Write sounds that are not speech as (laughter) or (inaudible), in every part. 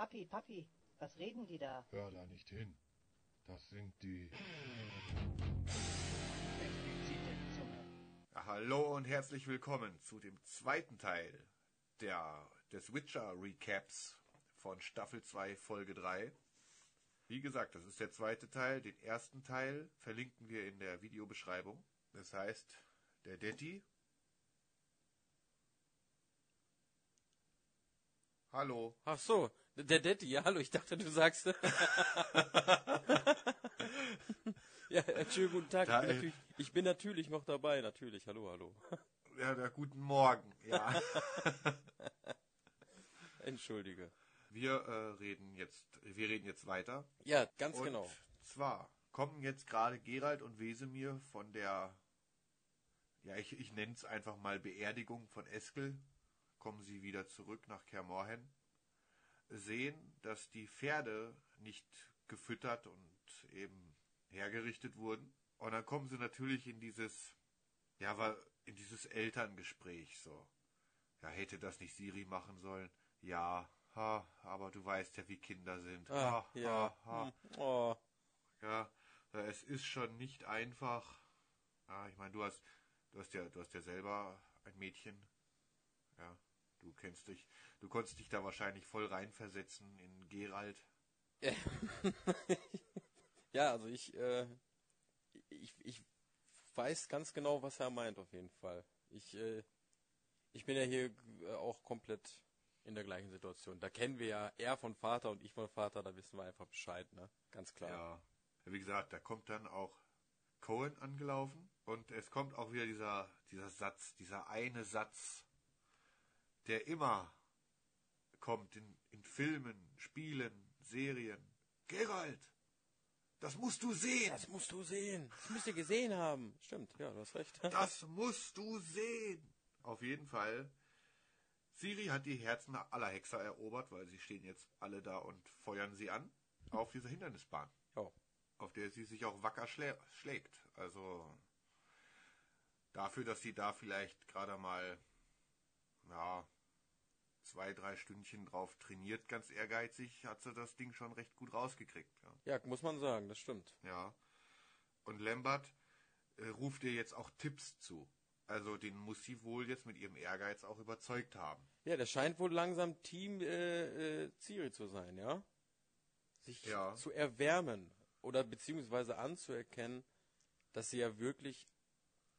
Papi, Papi, was reden die da? Hör da nicht hin. Das sind die. Explizite Zunge. Ja, hallo und herzlich willkommen zu dem zweiten Teil der, des Witcher Recaps von Staffel 2 Folge 3. Wie gesagt, das ist der zweite Teil. Den ersten Teil verlinken wir in der Videobeschreibung. Das heißt, der Detti. Hallo. Ach so, der Detti, ja, hallo, ich dachte, du sagst. (laughs) ja, schönen guten Tag. Ich Da- bin, natürlich, ich bin natürlich noch dabei, natürlich. Hallo, hallo. Ja, der guten Morgen. Ja. (laughs) Entschuldige. Wir äh, reden jetzt, wir reden jetzt weiter. Ja, ganz Und genau. zwar kommen jetzt gerade Gerald und Wesemir von der, ja, ich, ich nenne es einfach mal Beerdigung von Eskel, kommen sie wieder zurück nach Kermorhen, sehen, dass die Pferde nicht gefüttert und eben hergerichtet wurden. Und dann kommen sie natürlich in dieses, ja, war in dieses Elterngespräch so. Ja, hätte das nicht Siri machen sollen? Ja, ha, aber du weißt ja, wie Kinder sind. Ah, ha, ja. ha, ha. Hm. Oh, Ja, äh, es ist schon nicht einfach. Ja, ich meine, du hast, du hast ja, du hast ja selber ein Mädchen. Ja, du kennst dich, du konntest dich da wahrscheinlich voll reinversetzen in Gerald. (laughs) ja, also ich, äh, ich, ich weiß ganz genau, was er meint, auf jeden Fall. Ich, äh, ich bin ja hier äh, auch komplett in der gleichen Situation. Da kennen wir ja er von Vater und ich von Vater, da wissen wir einfach Bescheid, ne? Ganz klar. Ja, wie gesagt, da kommt dann auch Cohen angelaufen und es kommt auch wieder dieser, dieser Satz, dieser eine Satz, der immer kommt in, in Filmen, Spielen, Serien. Gerald, das musst du sehen. Das musst du sehen. Das müsst ihr gesehen haben. Stimmt, ja, du hast recht. (laughs) Das musst du sehen. Auf jeden Fall. Siri hat die Herzen aller Hexer erobert, weil sie stehen jetzt alle da und feuern sie an auf dieser Hindernisbahn, Ja. auf der sie sich auch wacker schlä schlägt. Also dafür, dass sie da vielleicht gerade mal ja zwei, drei Stündchen drauf trainiert, ganz ehrgeizig, hat sie das Ding schon recht gut rausgekriegt. Ja. Ja, muss man sagen, das stimmt. Ja. Und Lambert äh, ruft ihr jetzt auch Tipps zu. Also den muss sie wohl jetzt mit ihrem Ehrgeiz auch überzeugt haben. Ja, der scheint wohl langsam Team äh, äh, Ciri zu sein, ja? Sich Ja. zu erwärmen oder beziehungsweise anzuerkennen, dass sie ja wirklich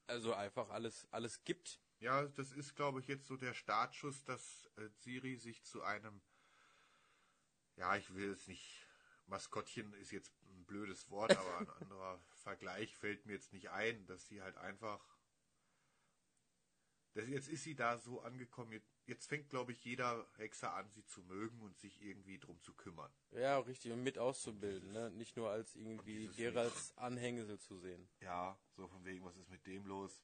also einfach alles alles gibt. Ja, das ist, glaube ich, jetzt so der Startschuss, dass äh, Siri sich zu einem, ja, ich will es nicht, Maskottchen ist jetzt ein blödes Wort, aber ein (laughs) anderer Vergleich fällt mir jetzt nicht ein, dass sie halt einfach, das, jetzt ist sie da so angekommen, jetzt, jetzt fängt, glaube ich, jeder Hexer an, sie zu mögen und sich irgendwie drum zu kümmern. Ja, richtig, und mit auszubilden, ne? Nicht nur als irgendwie dieses Geralds Anhängsel zu sehen. ja, so von wegen, was ist mit dem los,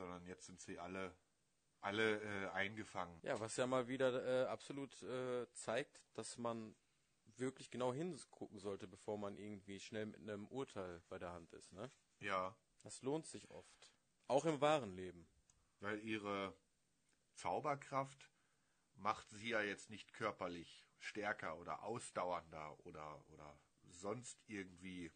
sondern jetzt sind sie alle, alle äh, eingefangen. Ja, was ja mal wieder äh, absolut äh, zeigt, dass man wirklich genau hingucken sollte, bevor man irgendwie schnell mit einem Urteil bei der Hand ist, ne? Ja, Das lohnt sich oft. Auch im wahren Leben. weil ihre Zauberkraft macht sie ja jetzt nicht körperlich stärker oder ausdauernder oder, oder sonst irgendwie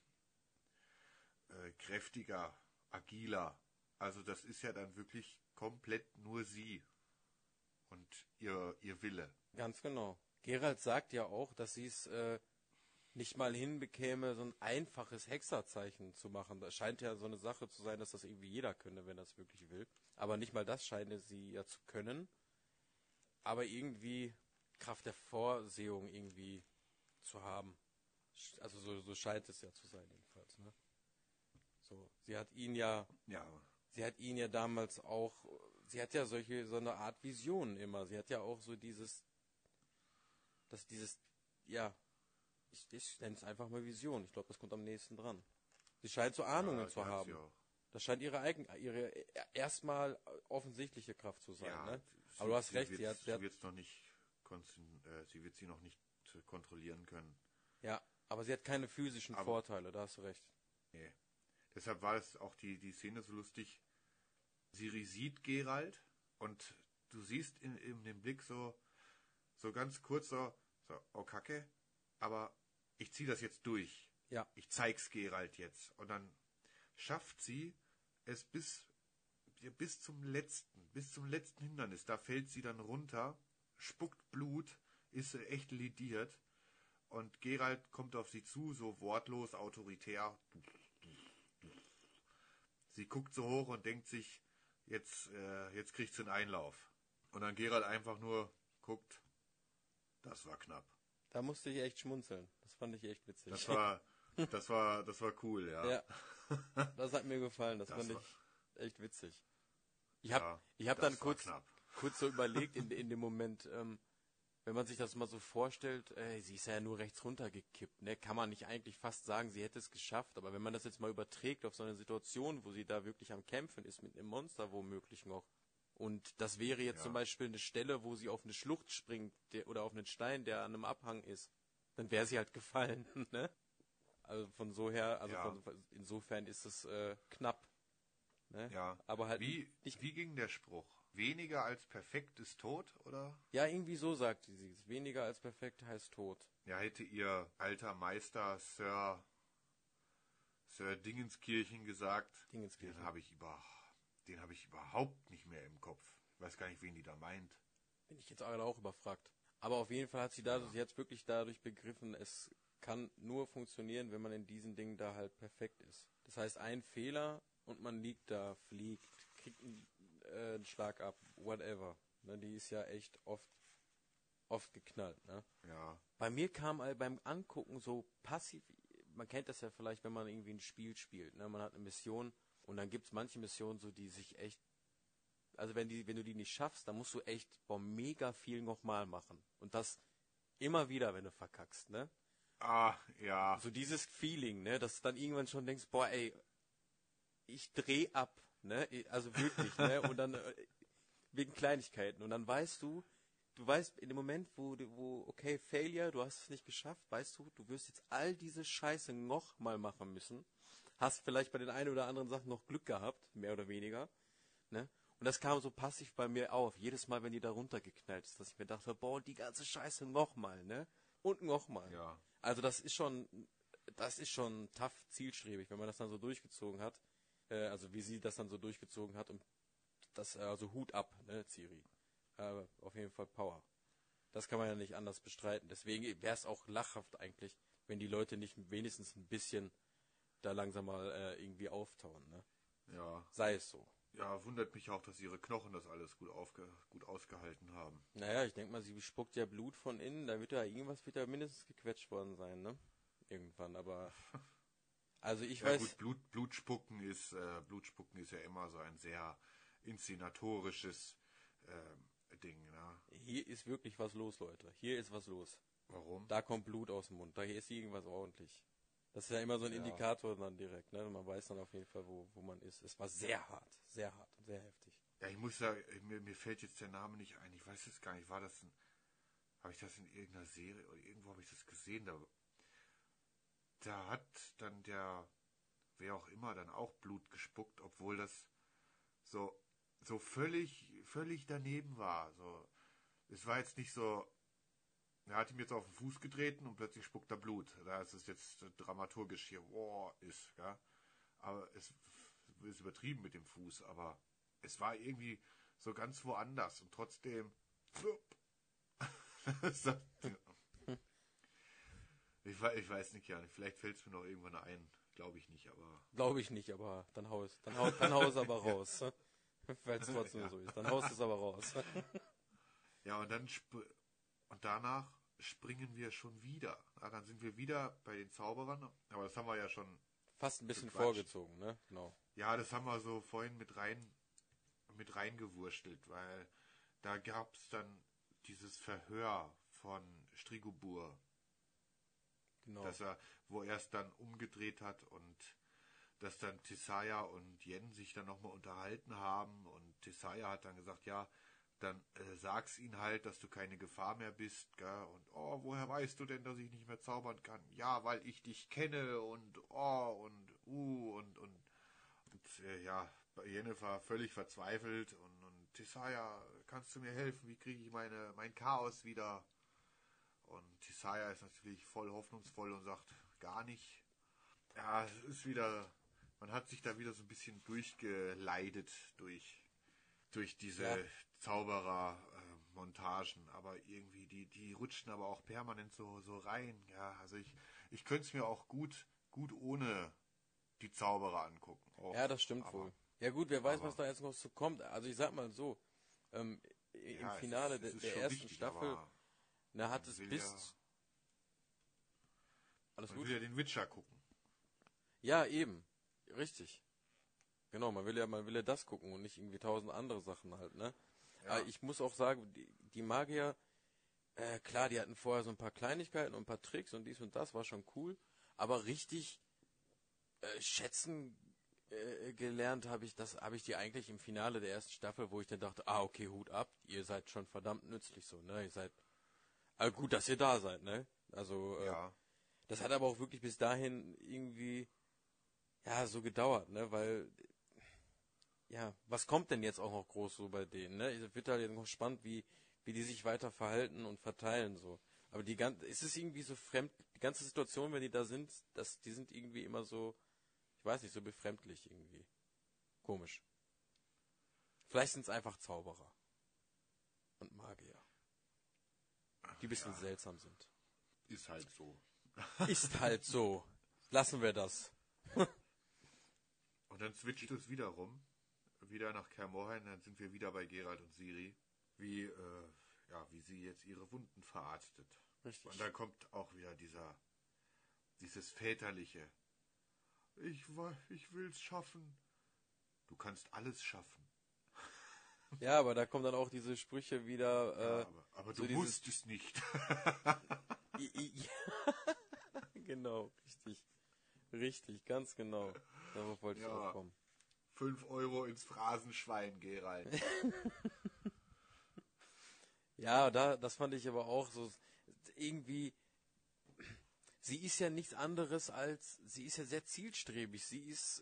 äh, kräftiger, agiler. Also das ist ja dann wirklich komplett nur sie und ihr, ihr Wille. Ganz genau. Gerald sagt ja auch, dass sie es äh, nicht mal hinbekäme, so ein einfaches Hexerzeichen zu machen. Das scheint ja so eine Sache zu sein, dass das irgendwie jeder könne, wenn er es wirklich will. Aber nicht mal das scheint sie ja zu können. Aber irgendwie Kraft der Vorsehung irgendwie zu haben. Also so, so scheint es ja zu sein jedenfalls. Ne? So, sie hat ihn ja Ja, sie hat ihn ja damals auch, sie hat ja solche, so eine Art Visionen immer. Sie hat ja auch so dieses, dass dieses, ja, ich, ich nenne es einfach mal Vision. Ich glaube, das kommt am nächsten dran. Sie scheint so Ahnungen Ja, zu haben. Das scheint ihre eigen, ihre erstmal offensichtliche Kraft zu sein. ja ne? sie- Aber du hast recht, wird, sie hat, sie hat, wird's noch nicht, äh, sie wird sie noch nicht äh, kontrollieren können. ja, aber sie hat keine physischen Aber- Vorteile. Da hast du recht. Nee. Deshalb war es auch die, die Szene so lustig. Siri sieht Gerald und du siehst in, in dem Blick so, so ganz kurz so, So, oh Kacke, aber ich ziehe das jetzt durch. Ja. Ich zeig's Gerald jetzt. Und dann schafft sie es bis, bis zum letzten, bis zum letzten Hindernis. Da fällt sie dann runter, spuckt Blut, ist echt lidiert. Und Gerald kommt auf sie zu, so wortlos, autoritär. Sie guckt so hoch und denkt sich, jetzt, äh, jetzt kriegt sie einen Einlauf. Und dann Gerald einfach nur guckt, das war knapp. Da musste ich echt schmunzeln. Das fand ich echt witzig. Das war, (laughs) das war, das war cool, ja. ja. (laughs) Das hat mir gefallen. Das, Das fand ich echt witzig. Ich habe Ja, ich hab das dann kurz, knapp. kurz so überlegt in, in dem Moment, ähm, wenn man sich das mal so vorstellt, äh, sie ist ja nur rechts runtergekippt, ne? Kann man nicht eigentlich fast sagen, sie hätte es geschafft, aber wenn man das jetzt mal überträgt auf so eine Situation, wo sie da wirklich am Kämpfen ist mit einem Monster womöglich noch, und das wäre jetzt Ja. zum Beispiel eine Stelle, wo sie auf eine Schlucht springt der, oder auf einen Stein, der an einem Abhang ist, dann wäre sie halt gefallen, (laughs) ne? Also von so her, also Ja. von, insofern ist es äh, knapp. Ne? Ja. Aber halt Wie, nicht wie ging der Spruch? Weniger als perfekt ist tot, oder? Ja, irgendwie so sagt sie es. Weniger als perfekt heißt tot. Ja, hätte ihr alter Meister Sir, Sir Dingenskirchen gesagt, Dingenskirchen. den habe ich über, den habe ich überhaupt nicht mehr im Kopf. Ich weiß gar nicht, wen die da meint. Bin ich jetzt auch überfragt. Aber auf jeden Fall hat sie da, sie hat wirklich dadurch begriffen, es kann nur funktionieren, wenn man in diesen Dingen da halt perfekt ist. Das heißt, ein Fehler und man liegt da, fliegt, kriegt einen, äh, einen Schlag ab, whatever. Ne, die ist ja echt oft, oft geknallt. Ne? Ja, Bei mir kam all beim Angucken so passiv, man kennt das ja vielleicht, wenn man irgendwie ein Spiel spielt, ne? man hat eine Mission und dann gibt es manche Missionen so, die sich echt, also wenn, die, wenn du die nicht schaffst, dann musst du echt boah, mega viel nochmal machen. Und das immer wieder, wenn du verkackst, ne? ah, ja, So dieses Feeling, ne, dass du dann irgendwann schon denkst, boah, ey, ich dreh ab, ne? Also wirklich, ne? Und dann äh, wegen Kleinigkeiten. Und dann weißt du, du weißt in dem Moment, wo, wo, okay, Failure, du hast es nicht geschafft, weißt du, du wirst jetzt all diese Scheiße noch mal machen müssen. Hast vielleicht bei den einen oder anderen Sachen noch Glück gehabt, mehr oder weniger, ne? Und das kam so passiv bei mir auf, jedes Mal, wenn die da runtergeknallt ist, dass ich mir dachte, boah, die ganze Scheiße noch mal, ne? Und noch mal. ja. Also das ist schon, das ist schon tough zielstrebig, wenn man das dann so durchgezogen hat. Äh, also wie sie das dann so durchgezogen hat und das, äh, also Hut ab, ne, Ciri. Äh, auf jeden Fall Power. Das kann man ja nicht anders bestreiten. Deswegen wäre es auch lachhaft eigentlich, wenn die Leute nicht wenigstens ein bisschen da langsam mal äh, irgendwie auftauen, ne? Ja, Sei es so. ja, wundert mich auch, dass ihre Knochen das alles gut, aufge, gut ausgehalten haben. Naja, ich denke mal, sie spuckt ja Blut von innen, da wird ja irgendwas wird ja mindestens gequetscht worden sein, ne? Irgendwann, aber (laughs) also ich Ja weiß. gut, Blut, Blutspucken ist, äh, Blutspucken ist ja immer so ein sehr inszenatorisches ähm, Ding, ne? Hier ist wirklich was los, Leute. Hier ist was los. Warum? Da kommt Blut aus dem Mund. Da hier ist irgendwas ordentlich. Das ist ja immer so ein Ja. Indikator dann direkt, ne? Man weiß dann auf jeden Fall, wo, wo man ist. Es war sehr hart, sehr hart und sehr heftig. Ja, ich muss sagen, mir, mir fällt jetzt der Name nicht ein. Ich weiß es gar nicht. War das ein, habe ich das in irgendeiner Serie oder irgendwo habe ich das gesehen? Da, da hat dann der, wer auch immer, dann auch Blut gespuckt, obwohl das so, so völlig, völlig daneben war. So, es war jetzt nicht so, er hat ihm jetzt auf den Fuß getreten und plötzlich spuckt er Blut. Da ist es jetzt dramaturgisch hier, wow, ist, ja. Aber es ist übertrieben mit dem Fuß, aber es war irgendwie so ganz woanders und trotzdem. (laughs) ich, ich weiß nicht, ja. Vielleicht fällt es mir noch irgendwann ein. Glaube ich nicht, aber. Glaube ich nicht, aber dann haus, dann haus, dann haus aber raus. (laughs) Weil es trotzdem so ist. Dann haust es aber raus. (laughs) Ja, und dann und danach springen wir schon wieder. Ja, dann sind wir wieder bei den Zauberern. Aber das haben wir ja schon. Fast ein bisschen Quatsch. vorgezogen, ne? Genau. Ja, das haben wir so vorhin mit rein mit reingewurstelt, weil da gab es dann dieses Verhör von Strigobur. Genau. dass er, wo er es dann umgedreht hat und dass dann Tisaya und Yen sich dann nochmal unterhalten haben und Tisaya hat dann gesagt, ja, dann äh, sag's ihnen halt, dass du keine Gefahr mehr bist, gell? Und oh, woher weißt du denn, dass ich nicht mehr zaubern kann? Ja, weil ich dich kenne und oh und uh und und, und äh, ja, Jennifer völlig verzweifelt und, und Tisaya, kannst du mir helfen? Wie kriege ich meine mein Chaos wieder? Und Tisaya ist natürlich voll hoffnungsvoll und sagt, gar nicht. Ja, es ist wieder, man hat sich da wieder so ein bisschen durchgeleidet durch, durch diese Ja. Zauberer-Montagen. aber irgendwie, die, die rutschen aber auch permanent so, so rein. Ja, also ich, ich könnte es mir auch gut, gut ohne die Zauberer angucken. Auch. Ja, das stimmt aber, wohl. Ja gut, wer weiß, aber- was da jetzt noch so kommt. Also ich sag mal so, ähm, im Ja, es Finale ist- der, es ist der ersten wichtig, Staffel, na, hat es bis... ja- Alles Man gut? will ja den Witcher gucken. Ja, eben. Richtig. Genau, man will ja, man will ja das gucken und nicht irgendwie tausend andere Sachen halt, ne? Ja. Aber ich muss auch sagen, die, die Magier, äh, klar, die hatten vorher so ein paar Kleinigkeiten und ein paar Tricks und dies und das, war schon cool. Aber richtig äh, schätzen äh, gelernt habe ich das, habe ich die eigentlich im Finale der ersten Staffel, wo ich dann dachte, ah, okay, Hut ab, ihr seid schon verdammt nützlich so, ne? Ihr seid, äh, gut, dass ihr da seid, ne? Also, äh, Ja. das hat aber auch wirklich bis dahin irgendwie ja so gedauert, ne? Weil ja, was kommt denn jetzt auch noch groß so bei denen, ne? Es wird halt jetzt noch spannend, wie wie die sich weiter verhalten und verteilen so. Aber die ganze es ist irgendwie so fremd, die ganze Situation, wenn die da sind, das die sind irgendwie immer so ich weiß nicht, so befremdlich irgendwie. Komisch. Vielleicht sind es einfach Zauberer und Magier. Die ein bisschen Ja. seltsam sind. Ist halt so. Ist halt so. Lassen wir das. Und dann switcht es wieder rum. Wieder nach Kermorhen, dann sind wir wieder bei Gerald und Siri. Wie, äh, ja, wie sie jetzt ihre Wunden verarztet. Richtig. Und dann kommt auch wieder dieser, dieses väterliche. Ich, ich will's schaffen. Du kannst alles schaffen. Ja, aber da kommen dann auch diese Sprüche wieder. Äh, Ja, aber, aber so du dieses- musst es nicht. (laughs) (laughs) genau, richtig. Richtig, ganz genau. Darauf wollte ich Ja. auch kommen. Fünf Euro ins Phrasenschwein, Gerald. (laughs) Ja, da, das fand ich aber auch so irgendwie. Sie ist ja nichts anderes als, sie ist ja sehr zielstrebig. Sie ist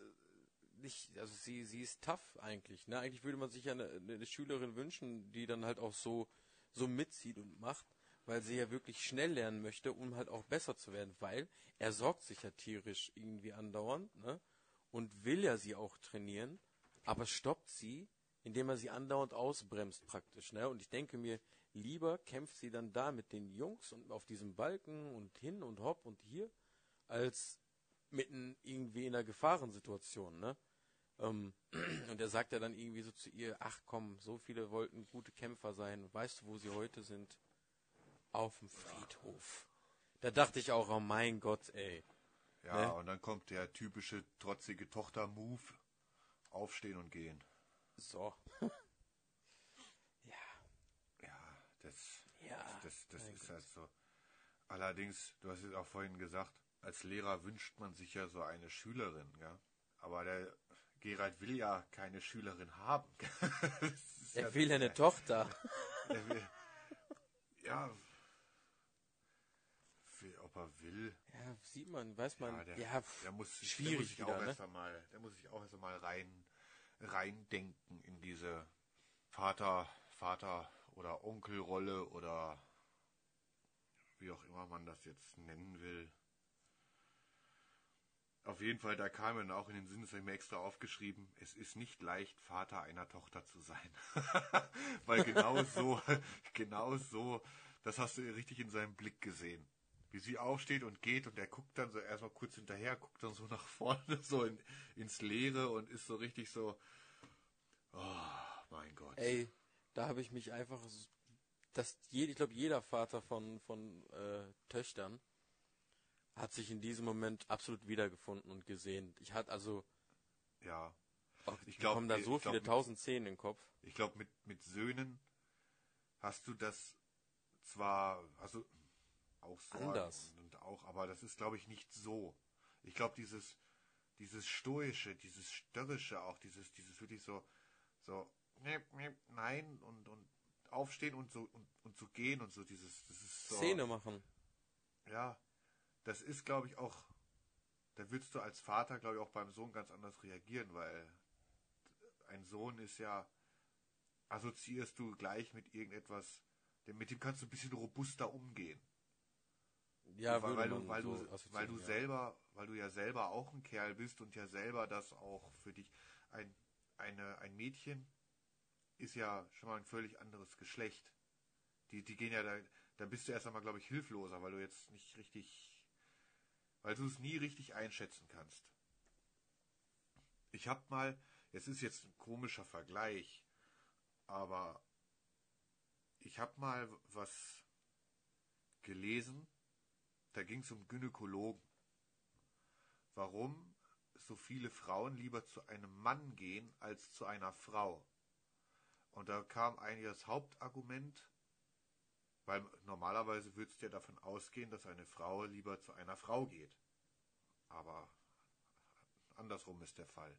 nicht, also sie, sie ist tough eigentlich. Ne? Eigentlich würde man sich ja eine, eine Schülerin wünschen, die dann halt auch so, so mitzieht und macht, weil sie ja wirklich schnell lernen möchte, um halt auch besser zu werden, weil er sorgt sich ja tierisch irgendwie andauernd, ne? Und will ja sie auch trainieren, aber stoppt sie, indem er sie andauernd ausbremst praktisch, ne? Und ich denke mir, lieber kämpft sie dann da mit den Jungs und auf diesem Balken und hin und hopp und hier, als mitten irgendwie in einer Gefahrensituation, ne? Ähm, (clears throat) und er sagt ja dann irgendwie so zu ihr, ach komm, so viele wollten gute Kämpfer sein. Weißt du, wo sie heute sind? Auf dem Friedhof. Da dachte ich auch, oh mein Gott, ey. Ja, Ne? und dann kommt der typische trotzige Tochter-Move. Aufstehen und gehen. So. (laughs) ja, Ja, das, Ja, das, das mein ist Gott. halt so. Allerdings, du hast es auch vorhin gesagt, als Lehrer wünscht man sich ja so eine Schülerin, ja. Aber der Gerald will ja keine Schülerin haben. (laughs) Er will ja eine Tochter. Er will, ja. Will, ob er will. Ja, sieht man, weiß man. Ja, der, ja, der muss, sich- schwierig der muss sich wieder, auch ne? erst einmal, der muss sich auch erst einmal rein, reindenken in diese Vater, Vater oder Onkelrolle oder wie auch immer man das jetzt nennen will. Auf jeden Fall, da kam mir auch in den Sinn, das habe ich mir extra aufgeschrieben, es ist nicht leicht, Vater einer Tochter zu sein. (laughs) Weil genau (laughs) so, genau so, das hast du richtig in seinem Blick gesehen. Wie sie aufsteht und geht und er guckt dann so erstmal kurz hinterher, guckt dann so (laughs) nach vorne, so in, ins Leere und ist so richtig so, oh mein Gott. Ey, da habe ich mich einfach, s- das, je- ich glaube, jeder Vater von, von äh, Töchtern hat sich in diesem Moment absolut wiedergefunden und gesehen. Ich hatte also, Ja, auch, Ich ich glaub, kommen da so viele tausend Szenen in den Kopf. ich glaube, mit, mit Söhnen hast du das zwar, also auch Sorgen Anders. Und, auch, aber das ist, glaube ich, nicht so. Ich glaube, dieses, dieses Stoische, dieses Störrische auch, dieses, dieses wirklich so, so, nein und, und aufstehen und so, und, und so gehen und so, dieses, das ist so. Szene machen. Ja, das ist, glaube ich, auch, da würdest du als Vater, glaube ich, auch beim Sohn ganz anders reagieren, weil ein Sohn ist ja, assoziierst du gleich mit irgendetwas, denn mit dem kannst du ein bisschen robuster umgehen. Ja, weil, weil, du, weil, so du, weil du ja. selber, weil du ja selber auch ein Kerl bist und ja selber das auch für dich ein, eine, ein Mädchen ist ja schon mal ein völlig anderes Geschlecht. Die, die gehen ja da, da bist du erst einmal, glaube ich, hilfloser, weil du jetzt nicht richtig, weil du es nie richtig einschätzen kannst. Ich habe mal, es ist jetzt ein komischer Vergleich, aber ich habe mal was gelesen, da ging es um Gynäkologen. Warum so viele Frauen lieber zu einem Mann gehen als zu einer Frau. Und da kam eigentlich das Hauptargument, weil normalerweise würdest du ja davon ausgehen, dass eine Frau lieber zu einer Frau geht. Aber andersrum ist der Fall.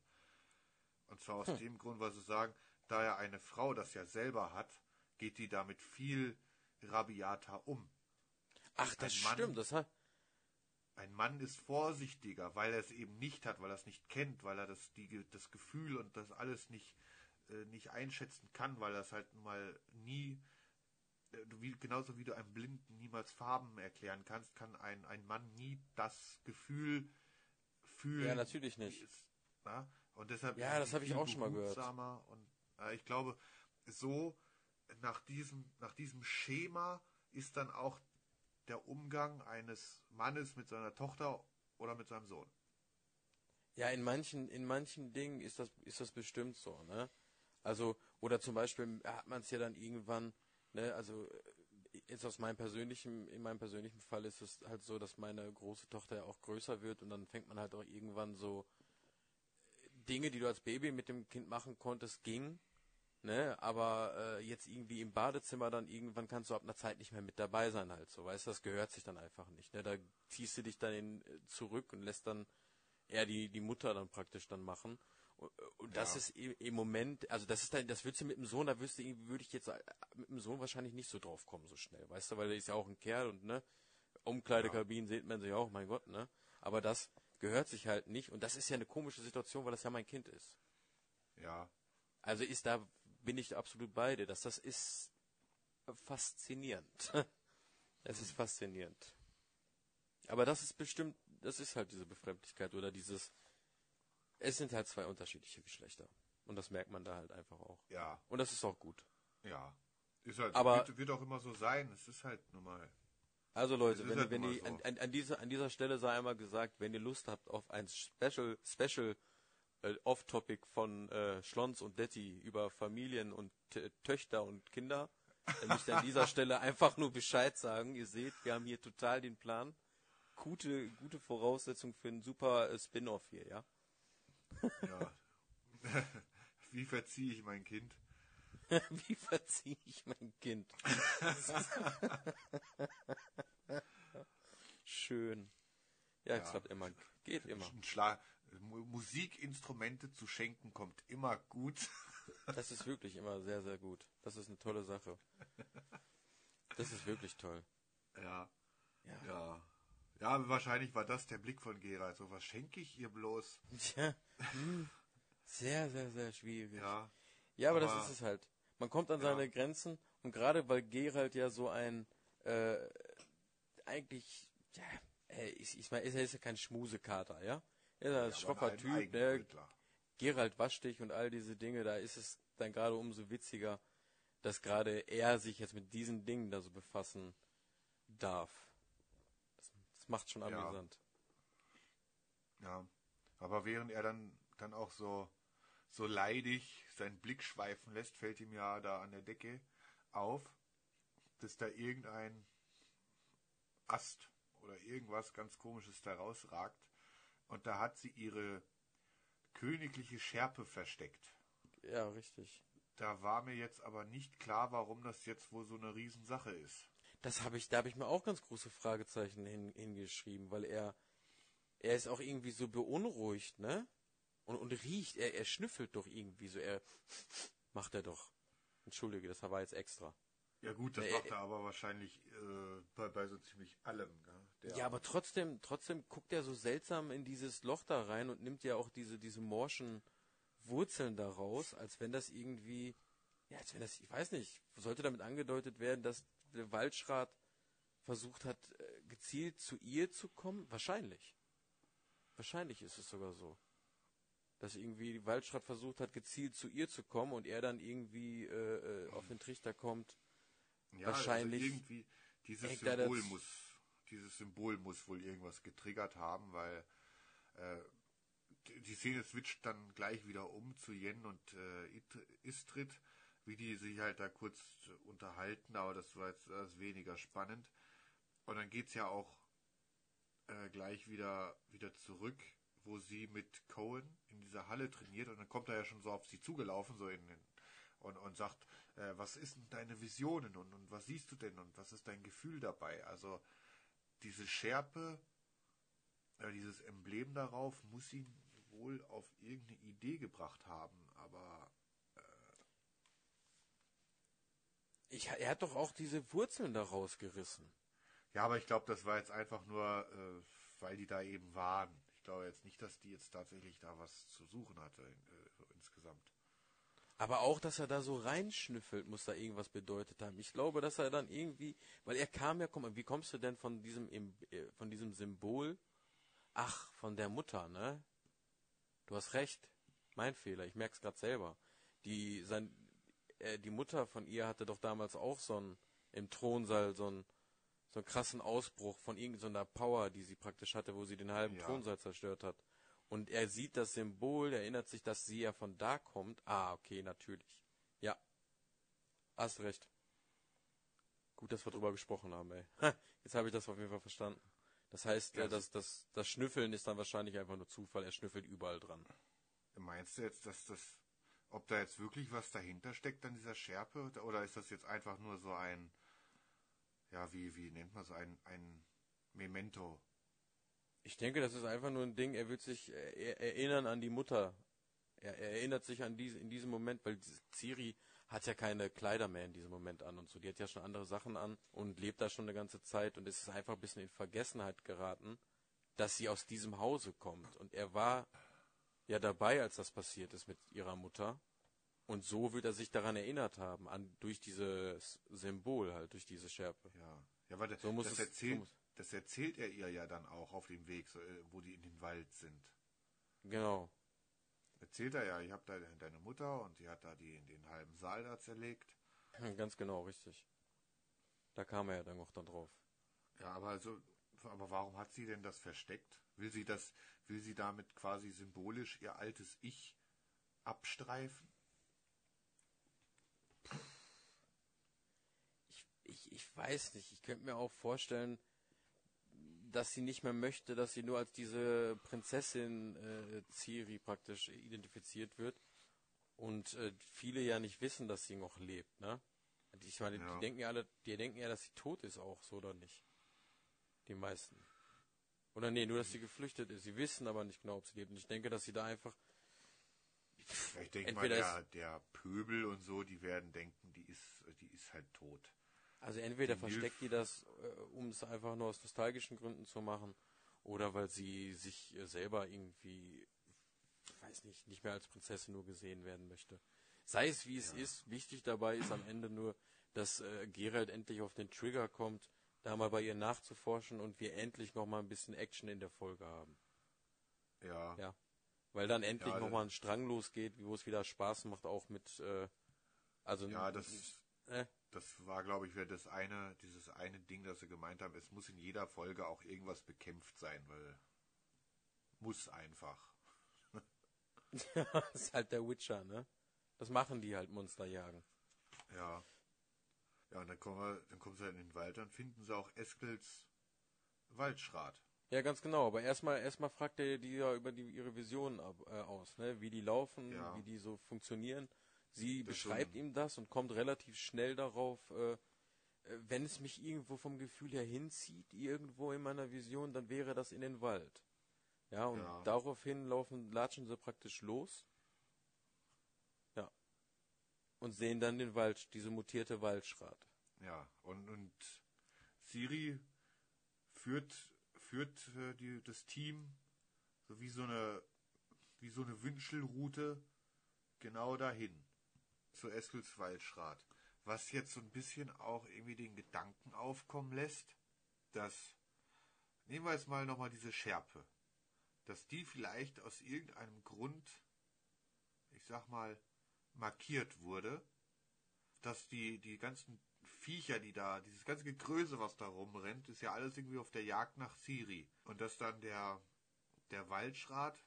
Und zwar aus dem Grund, weil sie sagen, da ja eine Frau das ja selber hat, geht die damit viel rabiater um. Ach, das Mann- stimmt. Das hat, Ein Mann ist vorsichtiger, weil er es eben nicht hat, weil er es nicht kennt, weil er das, die, das Gefühl und das alles nicht, äh, nicht einschätzen kann, weil er es halt mal nie, du, wie, genauso wie du einem Blinden niemals Farben erklären kannst, kann ein, ein Mann nie das Gefühl fühlen. Ja, natürlich nicht. Es, na? Und deshalb Ja, ist das habe ich auch schon mal gehört. Und äh, ich glaube, so nach diesem, nach diesem Schema ist dann auch der Umgang eines Mannes mit seiner Tochter oder mit seinem Sohn. Ja, in manchen, in manchen Dingen ist das, ist das bestimmt so, ne? Also, oder zum Beispiel hat man es ja dann irgendwann, ne, also äh, jetzt aus meinem persönlichen, in meinem persönlichen Fall ist es halt so, dass meine große Tochter ja auch größer wird und dann fängt man halt auch irgendwann so äh, Dinge, die du als Baby mit dem Kind machen konntest, ging, ne, aber äh, jetzt irgendwie im Badezimmer dann irgendwann kannst du ab einer Zeit nicht mehr mit dabei sein halt so, weißt du, das gehört sich dann einfach nicht, ne, da ziehst du dich dann in, äh, zurück und lässt dann eher die, die Mutter dann praktisch dann machen. Und, das Ja. ist im, Moment, also das ist dann, das würdest du mit dem Sohn, da würdest du irgendwie, würde ich jetzt äh, mit dem Sohn wahrscheinlich nicht so drauf kommen, so schnell, weißt du, weil der ist ja auch ein Kerl und ne, Umkleidekabinen sieht man sich auch, mein Gott, ne? Aber das gehört sich halt nicht und das ist ja eine komische Situation, weil das ja mein Kind ist. Ja, Also ist da, bin ich absolut bei dir, dass das ist faszinierend. (laughs) Es ist faszinierend. Aber das ist bestimmt, das ist halt diese Befremdlichkeit oder dieses, es sind halt zwei unterschiedliche Geschlechter. Und das merkt man da halt einfach auch. ja, Und das ist auch gut. ja. Ist halt, Aber- wird, wird auch immer so sein. Es ist halt nun mal. Also Leute, wenn, halt ihr, wenn ihr, so. an, an, an, dieser, an dieser Stelle sei einmal gesagt, wenn ihr Lust habt auf ein Special, Special äh, Off-Topic von äh, Schlons und Detti über Familien und T Töchter und Kinder, dann müsst ihr an dieser (laughs) Stelle einfach nur Bescheid sagen. Ihr seht, wir haben hier total den Plan. Gute, gute Voraussetzung für einen super äh, Spin-off hier, ja? Ja. (laughs) Wie verziehe ich mein Kind? (laughs) Wie verziehe ich mein Kind? (laughs) Schön. Ja, Ja. klappt immer. Geht immer. Ein Schla Mu- Musikinstrumente zu schenken kommt immer gut. Das ist wirklich immer sehr, sehr gut. Das ist eine tolle Sache. Das ist wirklich toll. Ja. Ja. Ja. Ja, wahrscheinlich war das der Blick von Gerald. So, was schenke ich ihr bloß? Tja, hm, sehr, sehr, sehr schwierig. Ja. Ja, aber, das aber- ist es halt. Man kommt an Ja. seine Grenzen und gerade weil Gerald ja so ein äh, eigentlich, ja, er ist, ich meine, er ist ja kein Schmusekater, ja? Er ist ein Ja, schroffer Typ, ne? Gerald wasch dich und all diese Dinge, da ist es dann gerade umso witziger, dass gerade er sich jetzt mit diesen Dingen da so befassen darf. Das, macht schon Ja. amüsant. Ja. Aber während er dann, dann auch so, so leidig seinen Blick schweifen lässt, fällt ihm ja da an der Decke auf, dass da irgendein Ast oder irgendwas ganz komisches da rausragt. Und da hat sie ihre königliche Schärpe versteckt. Ja, richtig. Da war mir jetzt aber nicht klar, warum das jetzt wohl so eine Riesensache ist. Das habe ich, da habe ich mir auch ganz große Fragezeichen hin, hingeschrieben, weil er, er ist auch irgendwie so beunruhigt, ne? Und, und riecht, er, er schnüffelt doch irgendwie so, er (laughs) macht er doch. Entschuldige, das war jetzt extra. Ja gut, das macht er aber wahrscheinlich äh, bei, bei so ziemlich allem. Gell? Der, Ja, aber trotzdem, trotzdem guckt er so seltsam in dieses Loch da rein und nimmt ja auch diese, diese morschen Wurzeln da raus, als wenn das irgendwie, ja, als wenn das, ich weiß nicht, sollte damit angedeutet werden, dass der Waldschrat versucht hat, äh, gezielt zu ihr zu kommen? Wahrscheinlich. Wahrscheinlich ist es sogar so. Dass irgendwie Waldschrat versucht hat, gezielt zu ihr zu kommen und er dann irgendwie äh, äh, auf den Trichter kommt. Ja, Wahrscheinlich Also irgendwie dieses Symbol muss, dieses Symbol muss wohl irgendwas getriggert haben, weil äh, die- Szene switcht dann gleich wieder um zu Yen und äh, Istrid, wie die sich halt da kurz unterhalten, aber das war jetzt das weniger spannend. Und dann geht's ja auch äh, gleich wieder wieder zurück, wo sie mit Cohen in dieser Halle trainiert und dann kommt er ja schon so auf sie zugelaufen, so in, in und, und sagt, äh, was ist denn deine Visionen und, und was siehst du denn und was ist dein Gefühl dabei? Also diese Schärpe, äh, dieses Emblem darauf muss ihn wohl auf irgendeine Idee gebracht haben, aber Ich, er hat doch auch diese Wurzeln da rausgerissen. ja, aber ich glaube, das war jetzt einfach nur, äh, weil die da eben waren. Ich glaube jetzt nicht, dass die jetzt tatsächlich da was zu suchen hatte äh, so insgesamt. Aber auch, dass er da so reinschnüffelt, muss da irgendwas bedeutet haben. Ich glaube, dass er dann irgendwie, weil er kam ja, mal, wie kommst du denn von diesem, äh, von diesem Symbol? Ach, von der Mutter, ne? Du hast recht. Mein Fehler. Ich merk's grad selber. Die, sein, äh, die Mutter von ihr hatte doch damals auch so einen, im Thronsaal so einen, so einen krassen Ausbruch von irgendeiner Power, die sie praktisch hatte, wo sie den halben Ja. Thronsaal zerstört hat. Und er sieht das Symbol, erinnert sich, dass sie ja von da kommt. Ah, okay, natürlich. Ja. Hast recht. Gut, dass wir drüber gesprochen haben, ey. Ha, Jetzt habe ich das auf jeden Fall verstanden. Das heißt, Ja, äh, das, das, das Schnüffeln ist dann wahrscheinlich einfach nur Zufall. Er schnüffelt überall dran. Meinst du jetzt, dass das, ob da jetzt wirklich was dahinter steckt an dieser Schärpe, oder ist das jetzt einfach nur so ein, ja, wie, wie nennt man so ein, ein Memento? Ich denke, das ist einfach nur ein Ding, er will sich äh, er, erinnern an die Mutter. Er, er erinnert sich an diese, in diesem Moment, weil Ciri hat ja keine Kleider mehr in diesem Moment an und so. Die hat ja schon andere Sachen an und lebt da schon eine ganze Zeit und es ist einfach ein bisschen in Vergessenheit geraten, dass sie aus diesem Hause kommt. Und er war ja dabei, als das passiert ist mit ihrer Mutter. Und so wird er sich daran erinnert haben, an, durch dieses Symbol halt, durch diese Schärpe. Ja. Ja, weil So muss das, es- erzählt, so das erzählt er ihr ja dann auch auf dem Weg, so, äh, wo die in den Wald sind. Genau. Erzählt er ja, ich habe da deine Mutter und die hat da die, den halben Saal da zerlegt. Ganz genau, richtig. Da kam er ja dann auch dann drauf. Ja, aber also, aber warum hat sie denn das versteckt? Will sie das, will sie damit quasi symbolisch ihr altes Ich abstreifen? Ich, ich, ich weiß nicht. Ich könnte mir auch vorstellen, dass sie nicht mehr möchte, dass sie nur als diese Prinzessin äh, Ciri praktisch identifiziert wird. Und äh, viele ja nicht wissen, dass sie noch lebt, ne? Ich meine, Ja. die denken ja alle, die denken ja, dass sie tot ist auch, so oder nicht? Die meisten. Oder nee, nur dass sie geflüchtet ist. Sie wissen aber nicht genau, ob sie lebt. Und ich denke, dass sie da einfach. Ich denke mal, der, der Pöbel und so, die werden denken, die ist, die ist halt tot. Also entweder Die versteckt Milf- die das, äh, um es einfach nur aus nostalgischen Gründen zu machen, oder weil sie sich äh, selber irgendwie, weiß nicht, nicht mehr als Prinzessin nur gesehen werden möchte. Sei es wie es ist, wichtig dabei ist am Ende nur, dass äh, Geralt endlich auf den Trigger kommt, da mal bei ihr nachzuforschen und wir endlich noch mal ein bisschen Action in der Folge haben. Ja. Ja. Weil dann endlich Ja, noch das- mal ein Strang losgeht, wo es wieder Spaß macht, auch mit, äh, also Ja, das, äh, das war, glaube ich, wieder das eine, dieses eine Ding, das sie gemeint haben, es muss in jeder Folge auch irgendwas bekämpft sein, weil muss einfach. (laughs) das ist halt der Witcher, ne? Das machen die halt, Monster jagen. Ja. Ja, und dann kommen wir, dann kommen sie halt in den Wald, dann finden sie auch Eskels Waldschrat. Ja, ganz genau. Aber erstmal, erstmal fragt er die ja über die, ihre Visionen ab, äh, aus, ne? Wie die laufen, Ja. wie die so funktionieren. Sie Das beschreibt so ihm das und kommt relativ schnell darauf, äh, äh, wenn es mich irgendwo vom Gefühl her hinzieht, irgendwo in meiner Vision, dann wäre das in den Wald. Ja, und Ja. daraufhin laufen, latschen sie praktisch los. Und sehen dann den Wald, diese mutierte Waldschrat. Ja, und, und Siri führt, führt äh, die, das Team so wie so eine, wie so eine Wünschelroute genau dahin. Zu Eskels Waldschrat. Was jetzt so ein bisschen auch irgendwie den Gedanken aufkommen lässt, dass nehmen wir jetzt mal nochmal diese Schärpe. Dass die vielleicht aus irgendeinem Grund, ich sag mal, markiert wurde. Dass die, die ganzen Viecher, die da, dieses ganze Gegröße, was da rumrennt, ist ja alles irgendwie auf der Jagd nach Siri. Und dass dann der, der Waldschrat,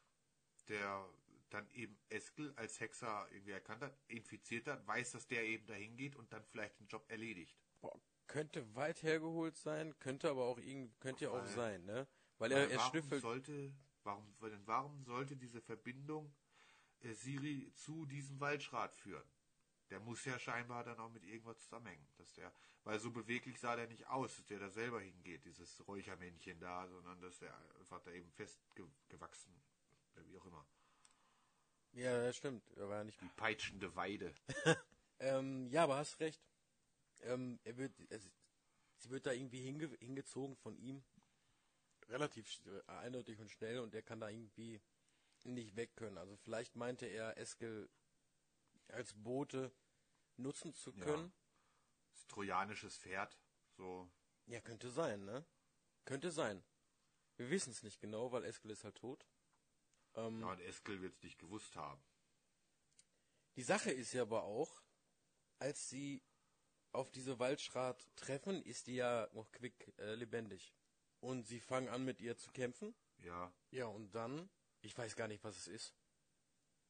der dann eben Eskel als Hexer irgendwie erkannt hat, infiziert hat, weiß, dass der eben dahin geht und dann vielleicht den Job erledigt. Boah, könnte weit hergeholt sein, könnte aber auch irgendwie, könnte ja auch Weil- sein, ne? Weil er, er warum schnüffelt. sollte, warum, denn warum sollte diese Verbindung Siri zu diesem Waldschrat führen? Der muss ja scheinbar dann auch mit irgendwas zusammenhängen, dass der, weil so beweglich sah der nicht aus, dass der da selber hingeht, dieses Räuchermännchen da, sondern dass der einfach da eben festgewachsen, äh, wie auch immer. Ja, das stimmt. Er war ja nicht Die peitschende Weide. (laughs) Ähm, ja, aber hast recht. Ähm, er wird, es, sie wird da irgendwie hinge, hingezogen von ihm. Relativ äh, eindeutig und schnell und er kann da irgendwie nicht weg können. Also vielleicht meinte er, Eskel als Bote nutzen zu Ja. können. Das trojanisches Pferd, so, Ja, könnte sein, ne? Könnte sein. Wir wissen es nicht genau, weil Eskel ist halt tot. Ähm, ja, und Eskel wird es nicht gewusst haben. Die Sache ist ja aber auch, als sie auf diese Waldschrat treffen, ist die ja noch quick äh, lebendig. Und sie fangen an mit ihr zu kämpfen. Ja, Ja, und dann, ich weiß gar nicht, was es ist.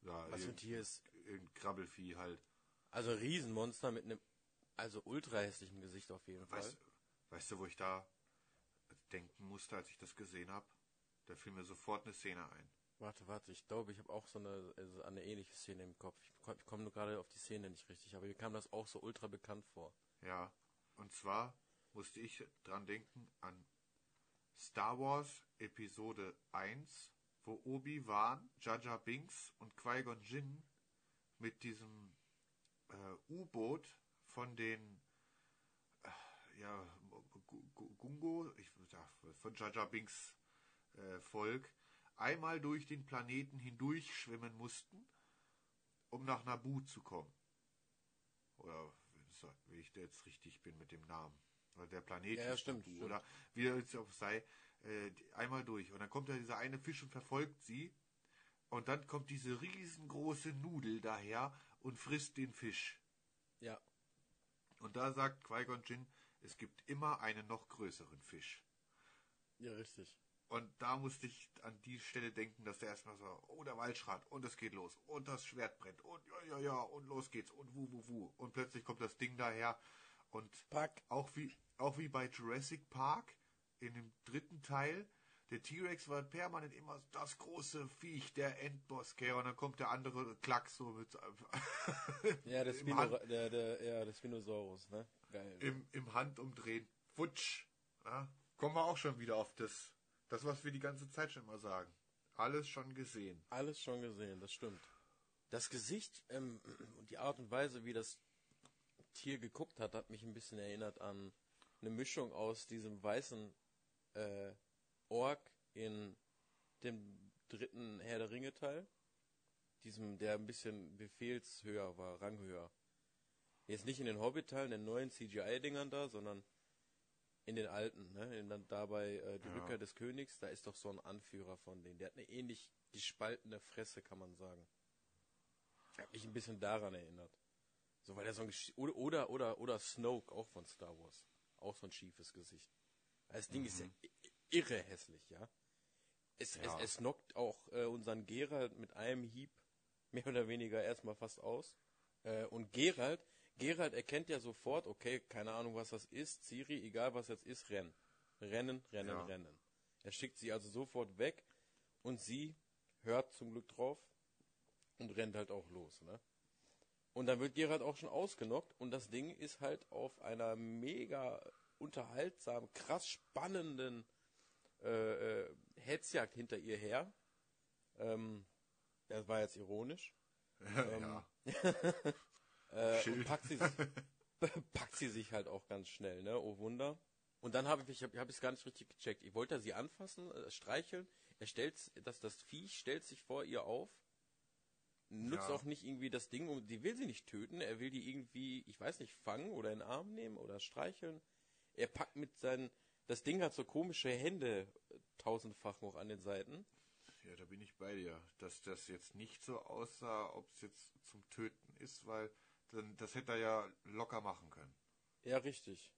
ja, Was für ein Tier ist. irgendein Krabbelvieh halt. Also ein Riesenmonster mit einem, also ultra hässlichen Gesicht auf jeden Fall. Weißt, weißt du, wo ich da denken musste, als ich das gesehen habe? Da fiel mir sofort eine Szene ein. Warte, warte, ich glaube, ich habe auch so eine, also eine ähnliche Szene im Kopf. Ich komme nur gerade auf die Szene nicht richtig, aber mir kam das auch so ultra bekannt vor. Ja. Und zwar musste ich dran denken an Star Wars Episode 1, wo Obi-Wan, Jar Binks und Qui-Gon Jinn mit diesem äh, U-Boot von den äh, ja, Gu- Gu- Gungo, ich sag, von Jar Binks äh, Volk, einmal durch den Planeten hindurch schwimmen mussten, um nach Naboo zu kommen. Oder wie ich da jetzt richtig bin mit dem Namen. Oder der Planet Ja, ja, stimmt, Naboo, stimmt. Oder wie es auch sei, äh, einmal durch. Und dann kommt da dieser eine Fisch und verfolgt sie. Und dann kommt diese riesengroße Nudel daher und frisst den Fisch. Ja, Und da sagt Qui-Gon Jinn, es gibt immer einen noch größeren Fisch. ja, richtig. Und da musste ich an die Stelle denken, dass der erstmal so, oh, der Waldschrat, und es geht los, und das Schwert brennt, und ja, ja, ja, und los geht's, und wu, wu, wu. Und plötzlich kommt das Ding daher, und Pack. auch wie, auch wie bei Jurassic Park, in dem dritten Teil, der T-Rex war permanent immer das große Viech, der Endboss, gell, und dann kommt der andere Klack so mit, (laughs) Ja, der, Spino, der, der, ja, der Spinosaurus, ne? Geil. im, im Handumdrehen, futsch, ja, kommen wir auch schon wieder auf das, das, was wir die ganze Zeit schon immer sagen. Alles schon gesehen. Alles schon gesehen, das stimmt. Das Gesicht ähm, (clears throat) und die Art und Weise, wie das Tier geguckt hat, hat mich ein bisschen erinnert an eine Mischung aus diesem weißen äh, Ork in dem dritten Herr der Ringe Teil. Diesem, der ein bisschen befehlshöher war, ranghöher. Jetzt nicht in den Hobbit-Teilen, den neuen CGI-Dingern da, sondern in den alten, ne? In, dann dabei äh, die Ja. Rückkehr des Königs, da ist doch so ein Anführer von denen. Der hat eine ähnlich gespaltene Fresse, kann man sagen. Hat mich ein bisschen daran erinnert. So, weil er so ein Gesch oder, oder, oder, oder Snoke, auch von Star Wars. Auch so ein schiefes Gesicht. Das Ding ist ja i- irre hässlich, ja. Es, Mhm. Ja. es, es knockt auch äh, unseren Gerald mit einem Hieb mehr oder weniger erstmal fast aus. Äh, und Gerald, Gerald erkennt ja sofort, okay, keine Ahnung, was das ist. Siri, egal was jetzt ist, rennen. Rennen, rennen, Ja. rennen. Er schickt sie also sofort weg und sie hört zum Glück drauf und rennt halt auch los, ne? Und dann wird Gerald auch schon ausgenockt und das Ding ist halt auf einer mega unterhaltsamen, krass spannenden äh, äh, Hetzjagd hinter ihr her. Ähm, das war jetzt ironisch. (laughs) Ähm, ja. (laughs) Äh, und packt sie, (laughs) packt sie sich halt auch ganz schnell, ne? Oh Wunder. Und dann habe ich, ich habe hab es gar nicht richtig gecheckt. Ich wollte sie anfassen, äh, streicheln. Er stellt, das, das Viech stellt sich vor ihr auf. Nutzt Ja. auch nicht irgendwie das Ding, um, die will sie nicht töten. Er will die irgendwie, ich weiß nicht, fangen oder in den Arm nehmen oder streicheln. Er packt mit seinen, Das Ding hat so komische Hände, äh, tausendfach noch an den Seiten. Ja, da bin ich bei dir. Dass das jetzt nicht so aussah, ob es jetzt zum Töten ist, weil dann, das hätte er ja locker machen können. Ja, richtig.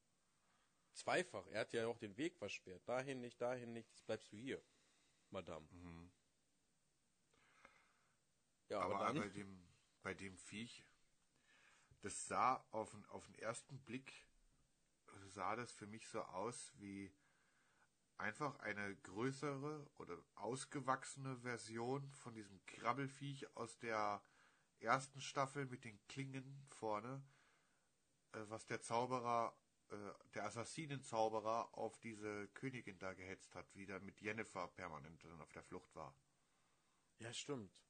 Zweifach. Er hat ja auch den Weg versperrt. Dahin nicht, dahin nicht. Jetzt bleibst du hier, Madame. Ja, aber, Aber dann. bei dem, bei dem Viech, das sah auf, den- auf den ersten Blick, sah das für mich so aus wie einfach eine größere oder ausgewachsene Version von diesem Krabbelfiech aus der ersten Staffel mit den Klingen vorne, äh, was der Zauberer, äh, der Assassinenzauberer auf diese Königin da gehetzt hat, wie der mit Jennifer permanent dann auf der Flucht war. Ja, stimmt.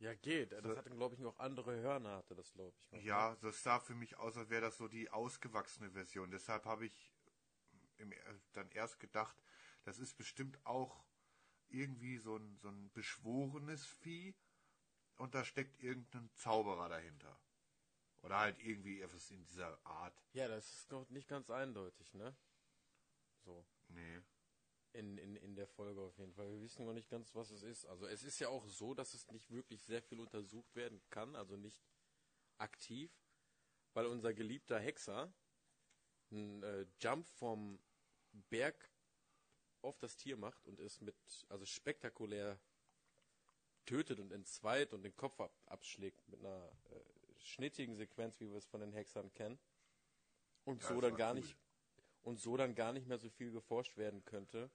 Ja, geht. Das So- hatte, glaube ich, noch andere Hörner, hatte das, glaube ich. noch, ne? Ja, das sah für mich aus, als wäre das so die ausgewachsene Version. Deshalb habe ich im, dann erst gedacht, das ist bestimmt auch irgendwie so ein, so ein beschworenes Vieh und da steckt irgendein Zauberer dahinter. Oder halt irgendwie etwas in dieser Art. Ja, das ist noch nicht ganz eindeutig, ne? So. Nee. In, in, in der Folge auf jeden Fall. Wir wissen noch nicht ganz, was es ist. Also es ist ja auch so, dass es nicht wirklich sehr viel untersucht werden kann, also nicht aktiv, weil unser geliebter Hexer einen äh, Jump vom Berg auf das Tier macht und es mit, also spektakulär tötet und entzweit und den Kopf ab, abschlägt mit einer äh, schnittigen Sequenz, wie wir es von den Hexern kennen. Und Ja, so dann gar cool. nicht und so dann gar nicht mehr so viel geforscht werden könnte,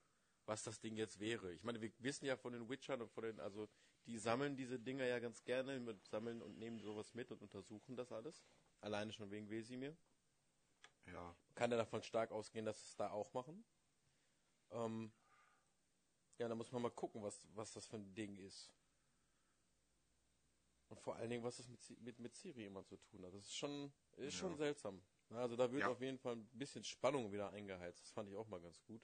was das Ding jetzt wäre. Ich meine, wir wissen ja von den Witchern und von den, also die sammeln diese Dinger ja ganz gerne, mit, sammeln und nehmen sowas mit und untersuchen das alles. Alleine schon wegen Wesimir. Ja. Kann er davon stark ausgehen, dass sie es da auch machen. Ähm, ja, da muss man mal gucken, was, was das für ein Ding ist. Und vor allen Dingen, was das mit, mit, mit Siri immer zu tun hat. Das ist schon, ist Ja. schon seltsam. Also da wird Ja. auf jeden Fall ein bisschen Spannung wieder eingeheizt. Das fand ich auch mal ganz gut.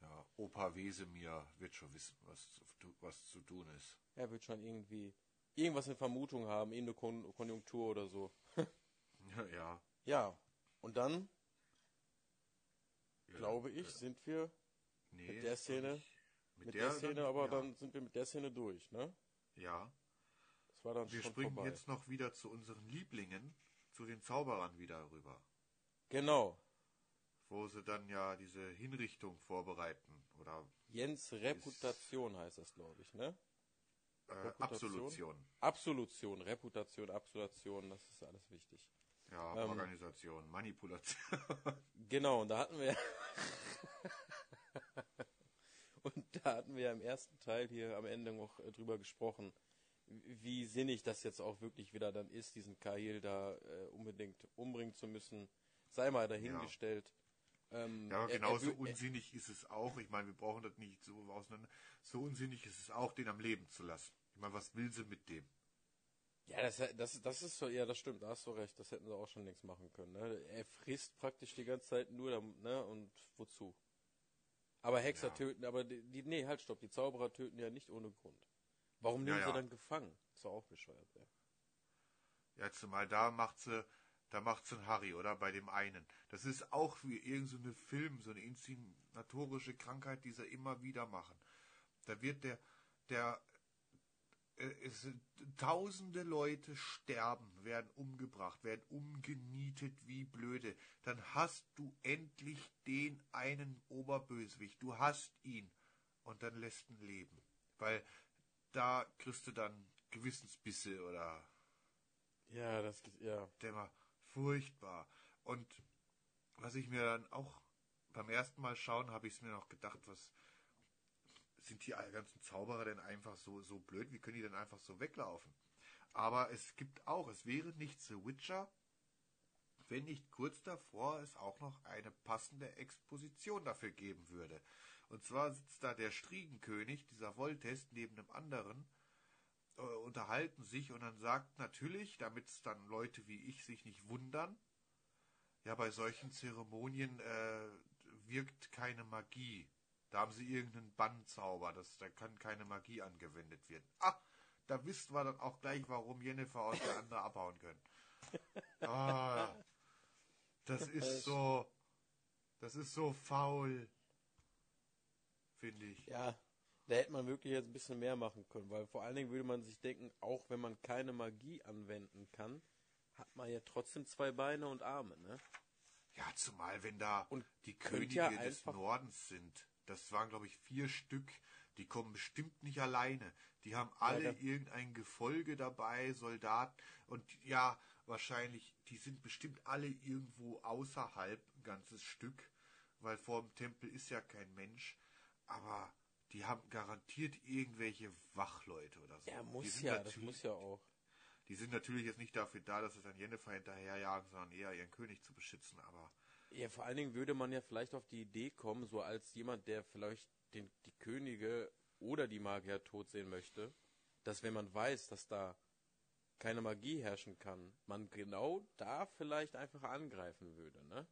Ja, Opa Wesemir wird schon wissen, was zu, was zu tun ist. Er wird schon irgendwie irgendwas in Vermutung haben, irgendeine Kon Konjunktur oder so. Ja, (laughs) ja. Ja, und dann, ja glaube ich, äh, sind wir nee, mit der Szene- nicht- mit der, Szene, dann- aber ja, dann sind wir mit der Szene durch, ne? Ja. Das war dann Wir schon springen vorbei. jetzt noch wieder zu unseren Lieblingen, zu den Zauberern wieder rüber, Genau. Wo sie dann ja diese Hinrichtung vorbereiten oder Jens Reputation heißt das, glaube ich, ne? äh, Reputation? Absolution. Absolution, Reputation, Absolution, das ist alles wichtig. Ja, Ähm, Organisation, Manipulation. (laughs) Genau, und da hatten wir (laughs) und da hatten wir ja im ersten Teil hier am Ende noch äh, drüber gesprochen, wie sinnig das jetzt auch wirklich wieder dann ist, diesen Kahil da äh, unbedingt umbringen zu müssen. Sei mal dahingestellt. Ähm, ja, aber er- er genauso wü- er- unsinnig ist es auch. Ich meine, wir brauchen das nicht so auseinander. So unsinnig ist es auch, den am Leben zu lassen. Ich meine, was will sie mit dem? Ja, das, das, das ist so, ja, das stimmt, da hast du recht, das hätten sie auch schon längst machen können. Ne? Er frisst praktisch die ganze Zeit nur, ne, und wozu? Aber Hexer Ja. töten, aber die, die, nee, halt, stopp, die Zauberer töten ja nicht ohne Grund. Warum Ja, nehmen sie ja. dann gefangen? Ist doch auch bescheuert, ja. Ja, zumal da macht sie, da macht sie einen Harry, oder? Bei dem einen. Das ist auch wie irgendeine so eine Film, so eine inszenatorische Krankheit, die sie immer wieder machen. Da wird der, der, äh, es tausende Leute sterben, werden umgebracht, werden umgenietet wie blöde. Dann hast du endlich den einen Oberbösewicht. Du hast ihn. Und dann lässt ihn leben. Weil da kriegst du dann Gewissensbisse oder Ja, das ist, ja. war furchtbar. Und was ich mir dann auch beim ersten Mal schauen, habe ich es mir noch gedacht, was sind die ganzen Zauberer denn einfach so, so blöd? Wie können die denn einfach so weglaufen? Aber es gibt auch, es wäre nicht The Witcher, wenn nicht kurz davor es auch noch eine passende Exposition dafür geben würde. Und zwar sitzt da der Striegenkönig, dieser Voltest, neben einem anderen, äh, unterhalten sich und dann sagt natürlich, damit es dann Leute wie ich sich nicht wundern, ja, bei solchen Zeremonien äh, wirkt keine Magie. Da haben sie irgendeinen Bannzauber, das, da kann keine Magie angewendet werden. Ah, da wisst wir dann auch gleich, warum Jennifer und der andere abhauen können. Ah, das (laughs) ist so, das ist so faul. finde ich. Ja, da hätte man wirklich jetzt ein bisschen mehr machen können, weil vor allen Dingen würde man sich denken, auch wenn man keine Magie anwenden kann, hat man ja trotzdem zwei Beine und Arme, ne? Ja, zumal wenn da Und die Könige ja des Nordens sind. Das waren, glaube ich, vier Stück. Die kommen bestimmt nicht alleine. Die haben alle da- irgendein Gefolge dabei, Soldaten. Und ja, wahrscheinlich, die sind bestimmt alle irgendwo außerhalb, ein ganzes Stück. Weil vor dem Tempel ist ja kein Mensch. Aber die haben garantiert irgendwelche Wachleute oder so. Ja, die muss ja, das muss ja auch. Die sind natürlich jetzt nicht dafür da, dass sie dann Jennifer hinterherjagen, sondern eher ihren König zu beschützen. Aber Ja, vor allen Dingen würde man ja vielleicht auf die Idee kommen, so als jemand, der vielleicht den, die Könige oder die Magier tot sehen möchte, dass wenn man weiß, dass da keine Magie herrschen kann, man genau da vielleicht einfach angreifen würde, ne?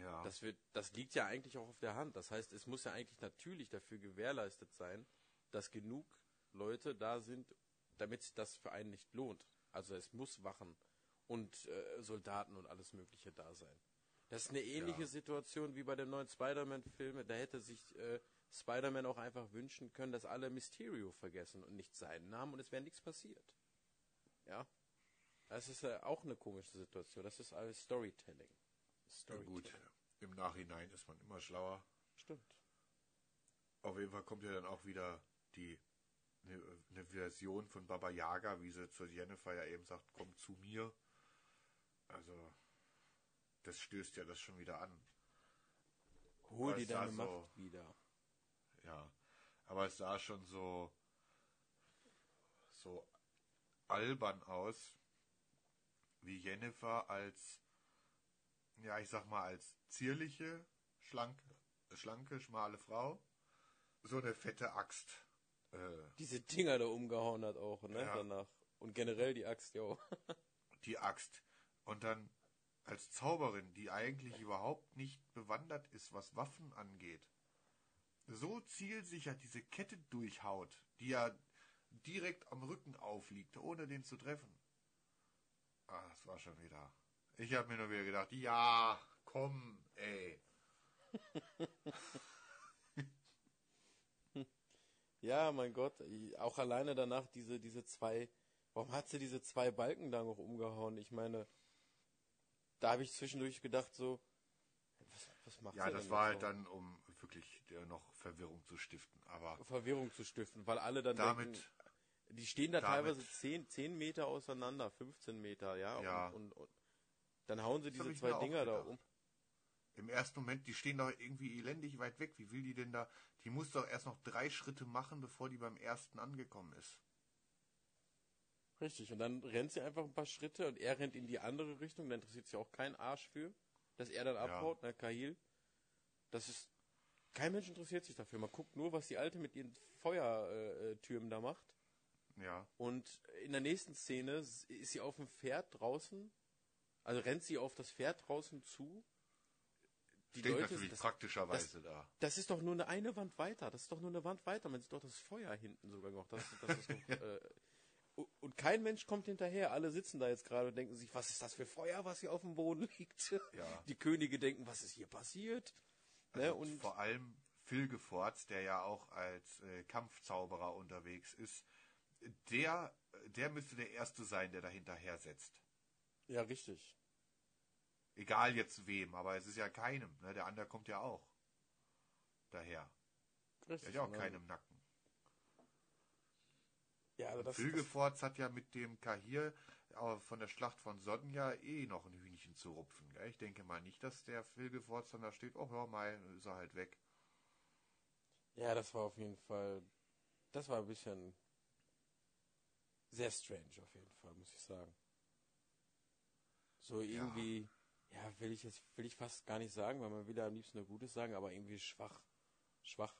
Ja. Das wird, das liegt ja eigentlich auch auf der Hand. Das heißt, es muss ja eigentlich natürlich dafür gewährleistet sein, dass genug Leute da sind, damit sich das für einen nicht lohnt. Also es muss Wachen und äh, Soldaten und alles Mögliche da sein. Das ist eine ähnliche Ja. Situation wie bei dem neuen Spider-Man-Film. Da hätte sich äh, Spider-Man auch einfach wünschen können, dass alle Mysterio vergessen und nicht seinen Namen und es wäre nichts passiert. Ja. Das ist äh, auch eine komische Situation. Das ist alles Storytelling. Storytelling. gut, im Nachhinein ist man immer schlauer. Stimmt. Auf jeden Fall kommt ja dann auch wieder die eine, Version von Baba Yaga, wie sie zu Jennifer ja eben sagt, komm zu mir. Also das stößt ja das schon wieder an. Hol dir deine so- Macht wieder. Ja, aber es sah schon so so albern aus, wie Jennifer als ja, ich sag mal als zierliche, schlanke, schlanke, schmale Frau so eine fette Axt äh, Diese Dinger da umgehauen hat auch, ne? Ja. Danach. Und generell die Axt, ja. (laughs) die Axt und dann als Zauberin, die eigentlich überhaupt nicht bewandert ist, was Waffen angeht, so zielsicher diese Kette durchhaut, die ja direkt am Rücken aufliegt, ohne den zu treffen. Ah, das war schon wieder. Ich habe mir nur wieder gedacht, ja, komm, ey. (laughs) Ja, mein Gott. Auch alleine danach diese, diese zwei. Warum hat sie diese zwei Balken da noch umgehauen? Ich meine, da habe ich zwischendurch gedacht, so. Was, was macht Ja, sie das war halt dann, um wirklich noch Verwirrung zu stiften. Aber Verwirrung zu stiften, weil alle dann damit, denken, die stehen da damit- teilweise 10, 10 Meter auseinander, 15 Meter, ja. Ja. Und, und, und dann hauen sie Das diese zwei Dinger da um. Im ersten Moment, die stehen doch irgendwie elendig weit weg. Wie will die denn da? Die muss doch erst noch drei Schritte machen, bevor die beim ersten angekommen ist. Richtig, und dann rennt sie einfach ein paar Schritte und er rennt in die andere Richtung, da interessiert sich auch kein Arsch für, dass er dann abhaut, ne, Kahil. Das ist, kein Mensch interessiert sich dafür. Man guckt nur, was die Alte mit ihren Feuertürmen Türmen da macht. Ja, Und in der nächsten Szene ist sie auf dem Pferd draußen, also rennt sie auf das Pferd draußen zu. Die steht Leute, natürlich das, praktischerweise da. das ist doch nur eine, eine Wand weiter. Das ist doch nur eine Wand weiter. Man sieht doch das Feuer hinten sogar noch. Das, das doch, (laughs) äh, und kein Mensch kommt hinterher. Alle sitzen da jetzt gerade und denken sich, was ist das für Feuer, was hier auf dem Boden liegt? Ja. Die Könige denken, was ist hier passiert? Ne? Also Und vor allem Phil Gefortz, der ja auch als äh, Kampfzauberer unterwegs ist, der, der müsste der Erste sein, der da hinterher setzt. ja, richtig. Egal jetzt wem, aber es ist ja keinem. Ne? Der andere kommt ja auch daher. Der richtig hat ja auch ne? keinen im Nacken. Ja, aber das, Phil das, Gefortz hat ja mit dem Kahir äh, von der Schlacht von Sodden eh noch ein Hühnchen zu rupfen. Gell? Ich denke mal nicht, dass der Phil Gefortz dann da steht, oh hör mal, ist er halt weg. ja, das war auf jeden Fall, das war ein bisschen sehr strange auf jeden Fall, muss ich sagen. So irgendwie, ja, will ich jetzt, will ich fast gar nicht sagen, weil man will ja am liebsten nur Gutes sagen, aber irgendwie schwach. Schwach.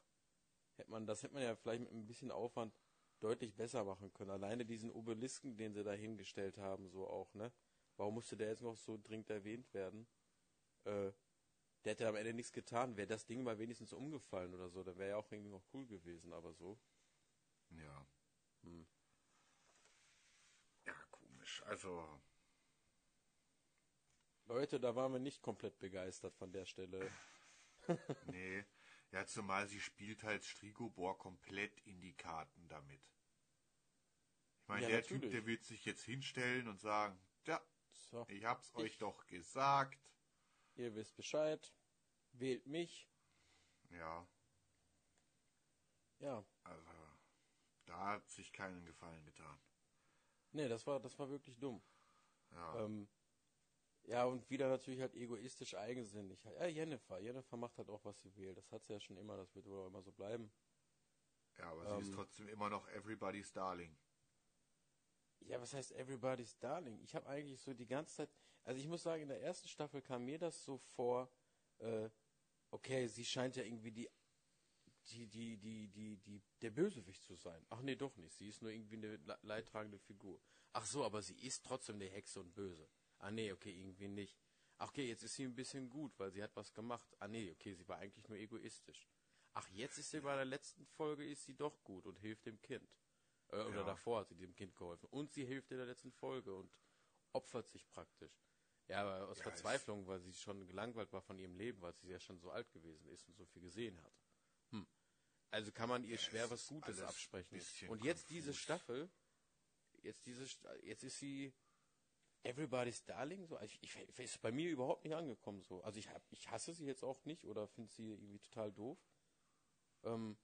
Hätte man, das hätte man ja vielleicht mit ein bisschen Aufwand deutlich besser machen können. Alleine diesen Obelisken, den sie da hingestellt haben, so auch, ne? Warum musste der jetzt noch so dringend erwähnt werden? Äh, der hätte am Ende nichts getan. Wäre das Ding mal wenigstens umgefallen oder so, dann wäre ja auch irgendwie noch cool gewesen, aber so. Ja. Hm. Ja, komisch. Also, Leute, da waren wir nicht komplett begeistert von der Stelle. (laughs) nee. Ja, zumal sie spielt halt Strigobor komplett in die Karten damit. Ich meine, Ja, der natürlich. Typ, der wird sich jetzt hinstellen und sagen, ja, So, ich hab's euch Ich- doch gesagt. ihr wisst Bescheid. Wählt mich. Ja, Ja. also da hat sich keinen Gefallen getan. Nee, das war, das war wirklich dumm. Ja, Ähm, ja, und wieder natürlich halt egoistisch eigensinnig. Ja, Jennifer. Jennifer macht halt auch, was sie will. Das hat sie ja schon immer, das wird wohl auch immer so bleiben. ja aber sie ist ähm, trotzdem immer noch Everybody's Darling. Ja, was heißt Everybody's Darling? Ich habe eigentlich so die ganze Zeit, also ich muss sagen, in der ersten Staffel kam mir das so vor, äh, okay, sie scheint ja irgendwie die, die, die, die, die, die, der Bösewicht zu sein. Ach nee, doch nicht. Sie ist nur irgendwie eine le- leidtragende Figur. Ach so, aber sie ist trotzdem eine Hexe und böse. Ah nee, okay, irgendwie nicht. Ach okay, jetzt ist sie ein bisschen gut, weil sie hat was gemacht. Ah nee, okay, sie war eigentlich nur egoistisch. Ach, jetzt ist sie bei der letzten Folge ist sie doch gut und hilft dem Kind. Äh, oder Ja. davor hat sie dem Kind geholfen. Und sie hilft in der letzten Folge und opfert sich praktisch. Ja, aber aus Ja, Verzweiflung, weil sie schon gelangweilt war von ihrem Leben, weil sie ja schon so alt gewesen ist und so viel gesehen hat. Hm. Also kann man ihr Ja, schwer was Gutes absprechen. Und jetzt diese konfus. Staffel, jetzt diese, jetzt ist sie Everybody's Darling, so, ich, ich, ich ist bei mir überhaupt nicht angekommen, so. Also ich hab, ich hasse sie jetzt auch nicht oder finde sie irgendwie total doof. Ähm,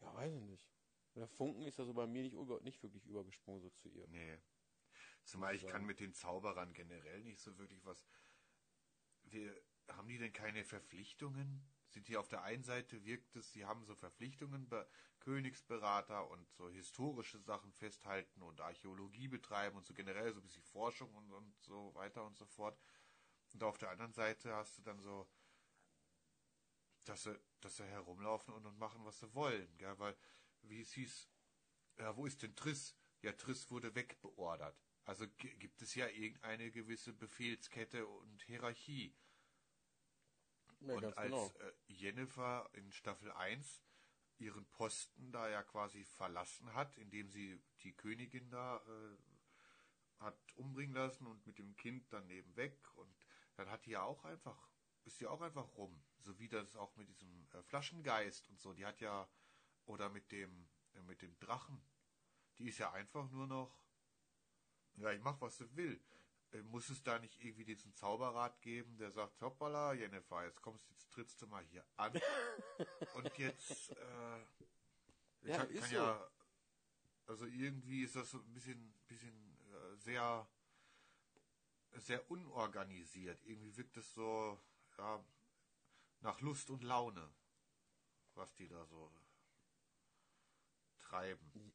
ja, weiß ich nicht. Der Funken ist also bei mir nicht, über, nicht wirklich übergesprungen so zu ihr. Nee. Zumal ich kann mit den Zauberern generell nicht so wirklich was. Wir, haben die denn keine Verpflichtungen? Sind die auf der einen Seite wirkt es, sie haben so Verpflichtungen, Be Königsberater und so historische Sachen festhalten und Archäologie betreiben und so generell so ein bisschen Forschung und, und so weiter und so fort. Und auf der anderen Seite hast du dann so, dass sie, dass sie herumlaufen und, und machen, was sie wollen, gell? Weil, wie es hieß, ja, wo ist denn Triss? Ja, Triss wurde wegbeordert. Also gi- gibt es ja irgendeine gewisse Befehlskette und Hierarchie. Ja, und als genau. äh, Jennifer in Staffel 1 ihren Posten da ja quasi verlassen hat, indem sie die Königin da äh, hat umbringen lassen und mit dem Kind dann neben weg und dann hat die ja auch einfach, ist die auch einfach rum. So wie das auch mit diesem äh, Flaschengeist und so, die hat ja, oder mit dem, äh, mit dem Drachen, die ist ja einfach nur noch, ja, ich mach, was sie will. Äh, Muss es da nicht irgendwie diesen Zauberrat geben, der sagt, hoppala, Jennifer, jetzt kommst, jetzt trittst du mal hier an. (laughs) und jetzt, äh, Ja, kann, kann so. ja, also irgendwie ist das so ein bisschen, bisschen äh, sehr, sehr unorganisiert. Irgendwie wirkt es so, ja, nach Lust und Laune, was die da so treiben.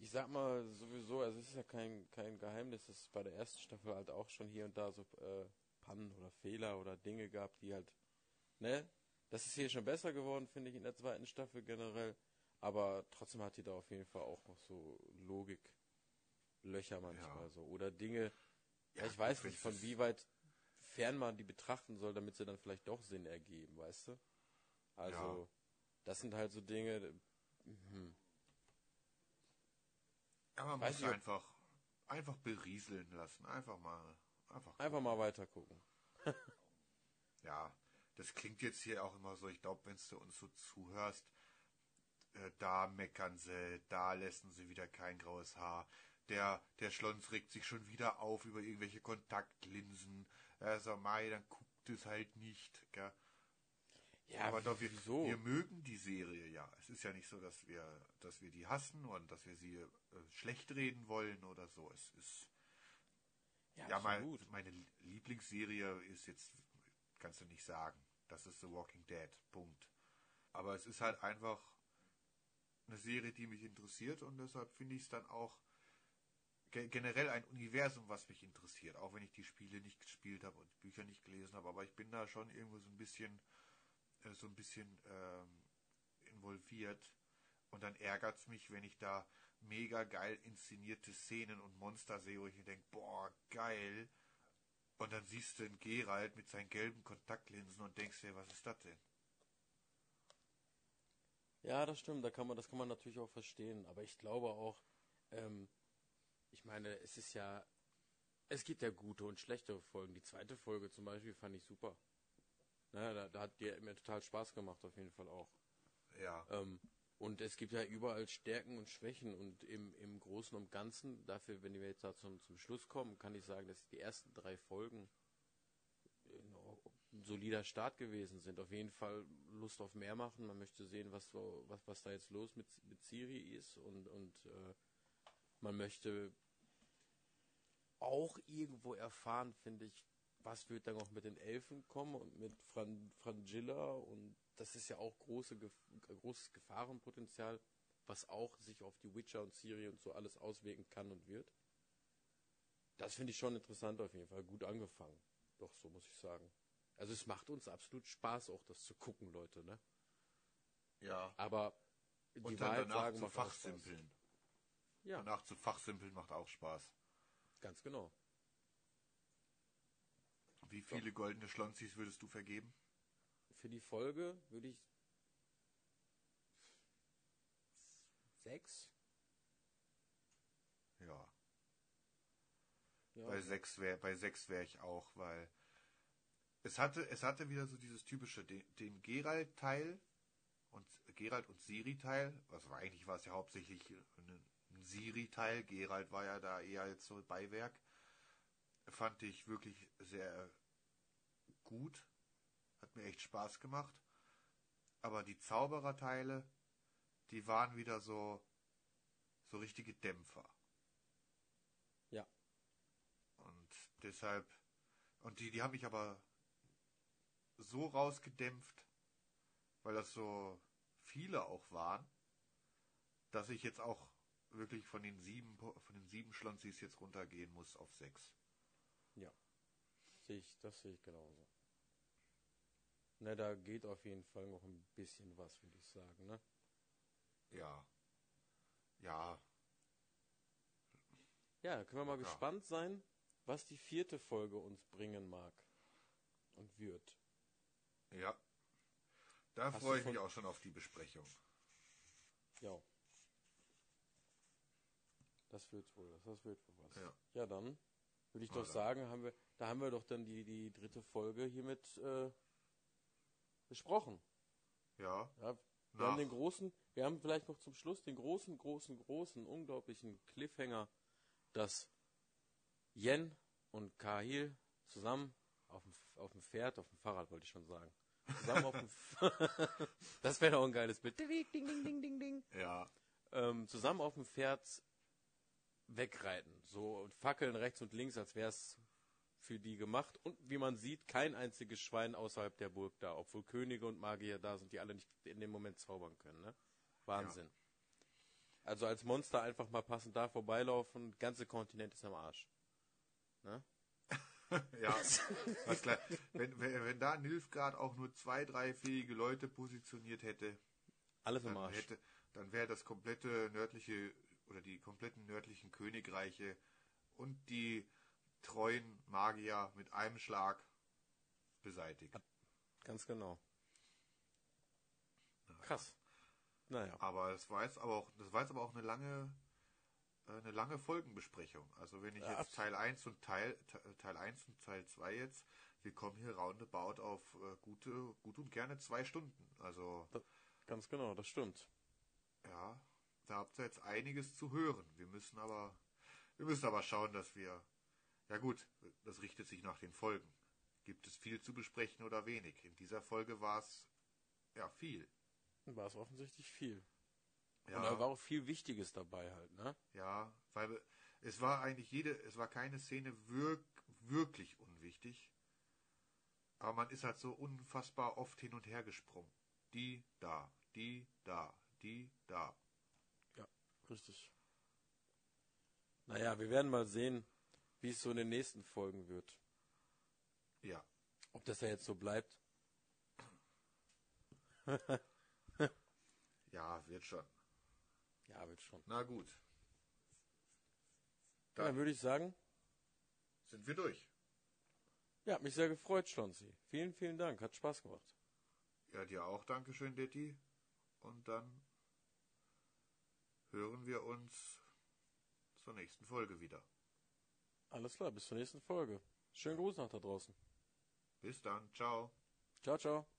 Ich sag mal sowieso, also es ist ja kein, kein Geheimnis, dass es bei der ersten Staffel halt auch schon hier und da so äh, Pannen oder Fehler oder Dinge gab, die halt, ne? Das ist hier schon besser geworden, finde ich, in der zweiten Staffel generell. Aber trotzdem hat die da auf jeden Fall auch noch so Logiklöcher manchmal Ja. so. Oder Dinge, Ja, ich weiß nicht, von wie weit fern man die betrachten soll, damit sie dann vielleicht doch Sinn ergeben, weißt du? Also, Ja. das sind halt so Dinge, hm, Ja, man Weiß muss ich, ob- einfach, einfach berieseln lassen. Einfach mal, einfach, einfach mal weiter gucken. (laughs) ja. Das klingt jetzt hier auch immer so, ich glaube, wenn du uns so zuhörst, äh, da meckern sie, da lassen sie wieder kein graues Haar. Der, der Schlons regt sich schon wieder auf über irgendwelche Kontaktlinsen. Er sagt, Mai, dann guckt es halt nicht, gell? Ja, Aber doch, wir, wir mögen die Serie ja. Es ist ja nicht so, dass wir, dass wir die hassen und dass wir sie äh, schlecht reden wollen oder so. Es ist ja mein, absolut. meine Lieblingsserie ist jetzt, kannst du nicht sagen. Das ist The Walking Dead. Punkt. Aber es ist halt einfach eine Serie, die mich interessiert und deshalb finde ich es dann auch ge generell ein Universum, was mich interessiert. Auch wenn ich die Spiele nicht gespielt habe und Bücher nicht gelesen habe, aber ich bin da schon irgendwo so ein bisschen äh, so ein bisschen ähm, involviert. Und dann ärgert es mich, wenn ich da mega geil inszenierte Szenen und Monster sehe, wo ich mir denke, boah, geil. Und dann siehst du den Geralt mit seinen gelben Kontaktlinsen und denkst dir, was ist das denn? Ja, das stimmt, da kann man, das kann man natürlich auch verstehen. Aber ich glaube auch, ähm, ich meine, es ist ja, es gibt ja gute und schlechte Folgen. Die zweite Folge zum Beispiel fand ich super. Ne, da, da hat die mir total Spaß gemacht, auf jeden Fall auch. Ja. Ähm, und es gibt ja überall Stärken und Schwächen und im, im Großen und Ganzen, dafür, wenn wir jetzt da zum, zum Schluss kommen, kann ich sagen, dass die ersten drei Folgen ein solider Start gewesen sind. Auf jeden Fall Lust auf mehr machen. Man möchte sehen, was, was, was da jetzt los mit, mit Siri ist und, und äh, man möchte auch irgendwo erfahren, finde ich, was wird dann noch mit den Elfen kommen und mit Fran Frangilla und das ist ja auch große, großes Gefahrenpotenzial, was auch sich auf die Witcher und Siri und so alles auswirken kann und wird. Das finde ich schon interessant auf jeden Fall. Gut angefangen. Doch, so muss ich sagen. Also es macht uns absolut Spaß, auch das zu gucken, Leute, ne? Ja. Aber die Und dann Wahrheit danach sagen zu fachsimpeln. Ja, Danach zu fachsimpeln macht auch Spaß. ganz genau. Wie viele goldene Schlonzis würdest du vergeben? Für die Folge würde ich sechs. Ja. Ja, Bei sechs wäre bei sechs wäre ich auch, weil es hatte es hatte wieder so dieses typische den, den Geralt Teil und Geralt und Siri Teil, was war eigentlich war es ja hauptsächlich ein, ein Siri Teil, Geralt war ja da eher jetzt so Beiwerk. Fand ich wirklich sehr gut, hat mir echt Spaß gemacht. Aber die Zaubererteile, die waren wieder so so richtige Dämpfer. Ja. Und deshalb, und die, die haben mich aber so rausgedämpft, weil das so viele auch waren, dass ich jetzt auch wirklich von den sieben, von den sieben Schlonzis jetzt runtergehen muss auf sechs. Ja. Sehe ich, das sehe ich genauso. Ne, da geht auf jeden Fall noch ein bisschen was, würde ich sagen, ne? Ja. Ja, Ja, da können wir mal Ja. gespannt sein, was die vierte Folge uns bringen mag. Und wird. ja. Da Hast freue ich mich auch schon auf die Besprechung. Ja. Das wird wohl, das wird wohl was. Ja. Ja, dann würde ich doch sagen, haben wir, da haben wir doch dann die, die dritte Folge hiermit äh, besprochen. Ja. Ja, wir Nach- haben den großen, wir haben vielleicht noch zum Schluss den großen, großen, großen, unglaublichen Cliffhanger, dass Yen und Kahil zusammen auf dem, auf dem Pferd, auf dem Fahrrad wollte ich schon sagen. Zusammen auf dem (laughs) (laughs) Das wäre doch ein geiles Bild. Ding, ding, ding, ding, ding. Ja. Ähm, zusammen auf dem Pferd wegreiten. So und Fackeln rechts und links, als wäre es für die gemacht. Und wie man sieht, kein einziges Schwein außerhalb der Burg da, obwohl Könige und Magier da sind, die alle nicht in dem Moment zaubern können. Ne? Wahnsinn. Also als Monster einfach mal passend da vorbeilaufen, ganze Kontinent ist am Arsch. Ne? (laughs) Ja, was klar. Wenn, wenn, wenn da Nilfgaard auch nur zwei, drei fähige Leute positioniert hätte, Alles dann Arsch. hätte, dann wäre das komplette nördliche oder die kompletten nördlichen Königreiche und die treuen Magier mit einem Schlag beseitigt. Ganz genau. Krass. Naja. Aber es war jetzt aber auch, das war jetzt aber auch eine lange, äh, eine lange Folgenbesprechung. Also wenn ich Ja, jetzt Teil 1 und Teil, Te- Teil 1 und Teil 2 jetzt, wir kommen hier roundabout auf äh, gute, gut und gerne zwei Stunden. Also, Ganz genau, das stimmt. ja, da habt ihr jetzt einiges zu hören. Wir müssen aber, wir müssen aber schauen, dass wir, ja gut, das richtet sich nach den Folgen. Gibt es viel zu besprechen oder wenig? In dieser Folge war es, ja, viel. War es offensichtlich viel. Ja. Und da war auch viel Wichtiges dabei halt, ne? Ja, weil es war eigentlich jede, es war keine Szene wirk, wirklich unwichtig. Aber man ist halt so unfassbar oft hin und her gesprungen. Die da, die da, die da. Richtig. Naja, wir werden mal sehen, wie es so in den nächsten Folgen wird. Ja, Ob das ja jetzt so bleibt. (laughs) ja, wird schon. Ja, wird schon. Na gut, Dann Dann- würde ich sagen, sind wir durch. ja, mich sehr gefreut, Schlonzi. Vielen, vielen Dank. Hat Spaß gemacht. Ja, dir auch, Dankeschön, Detti. Und dann hören wir uns zur nächsten Folge wieder. Alles klar, bis zur nächsten Folge. Schönen Gruß nach da draußen. Bis dann, ciao. Ciao, ciao.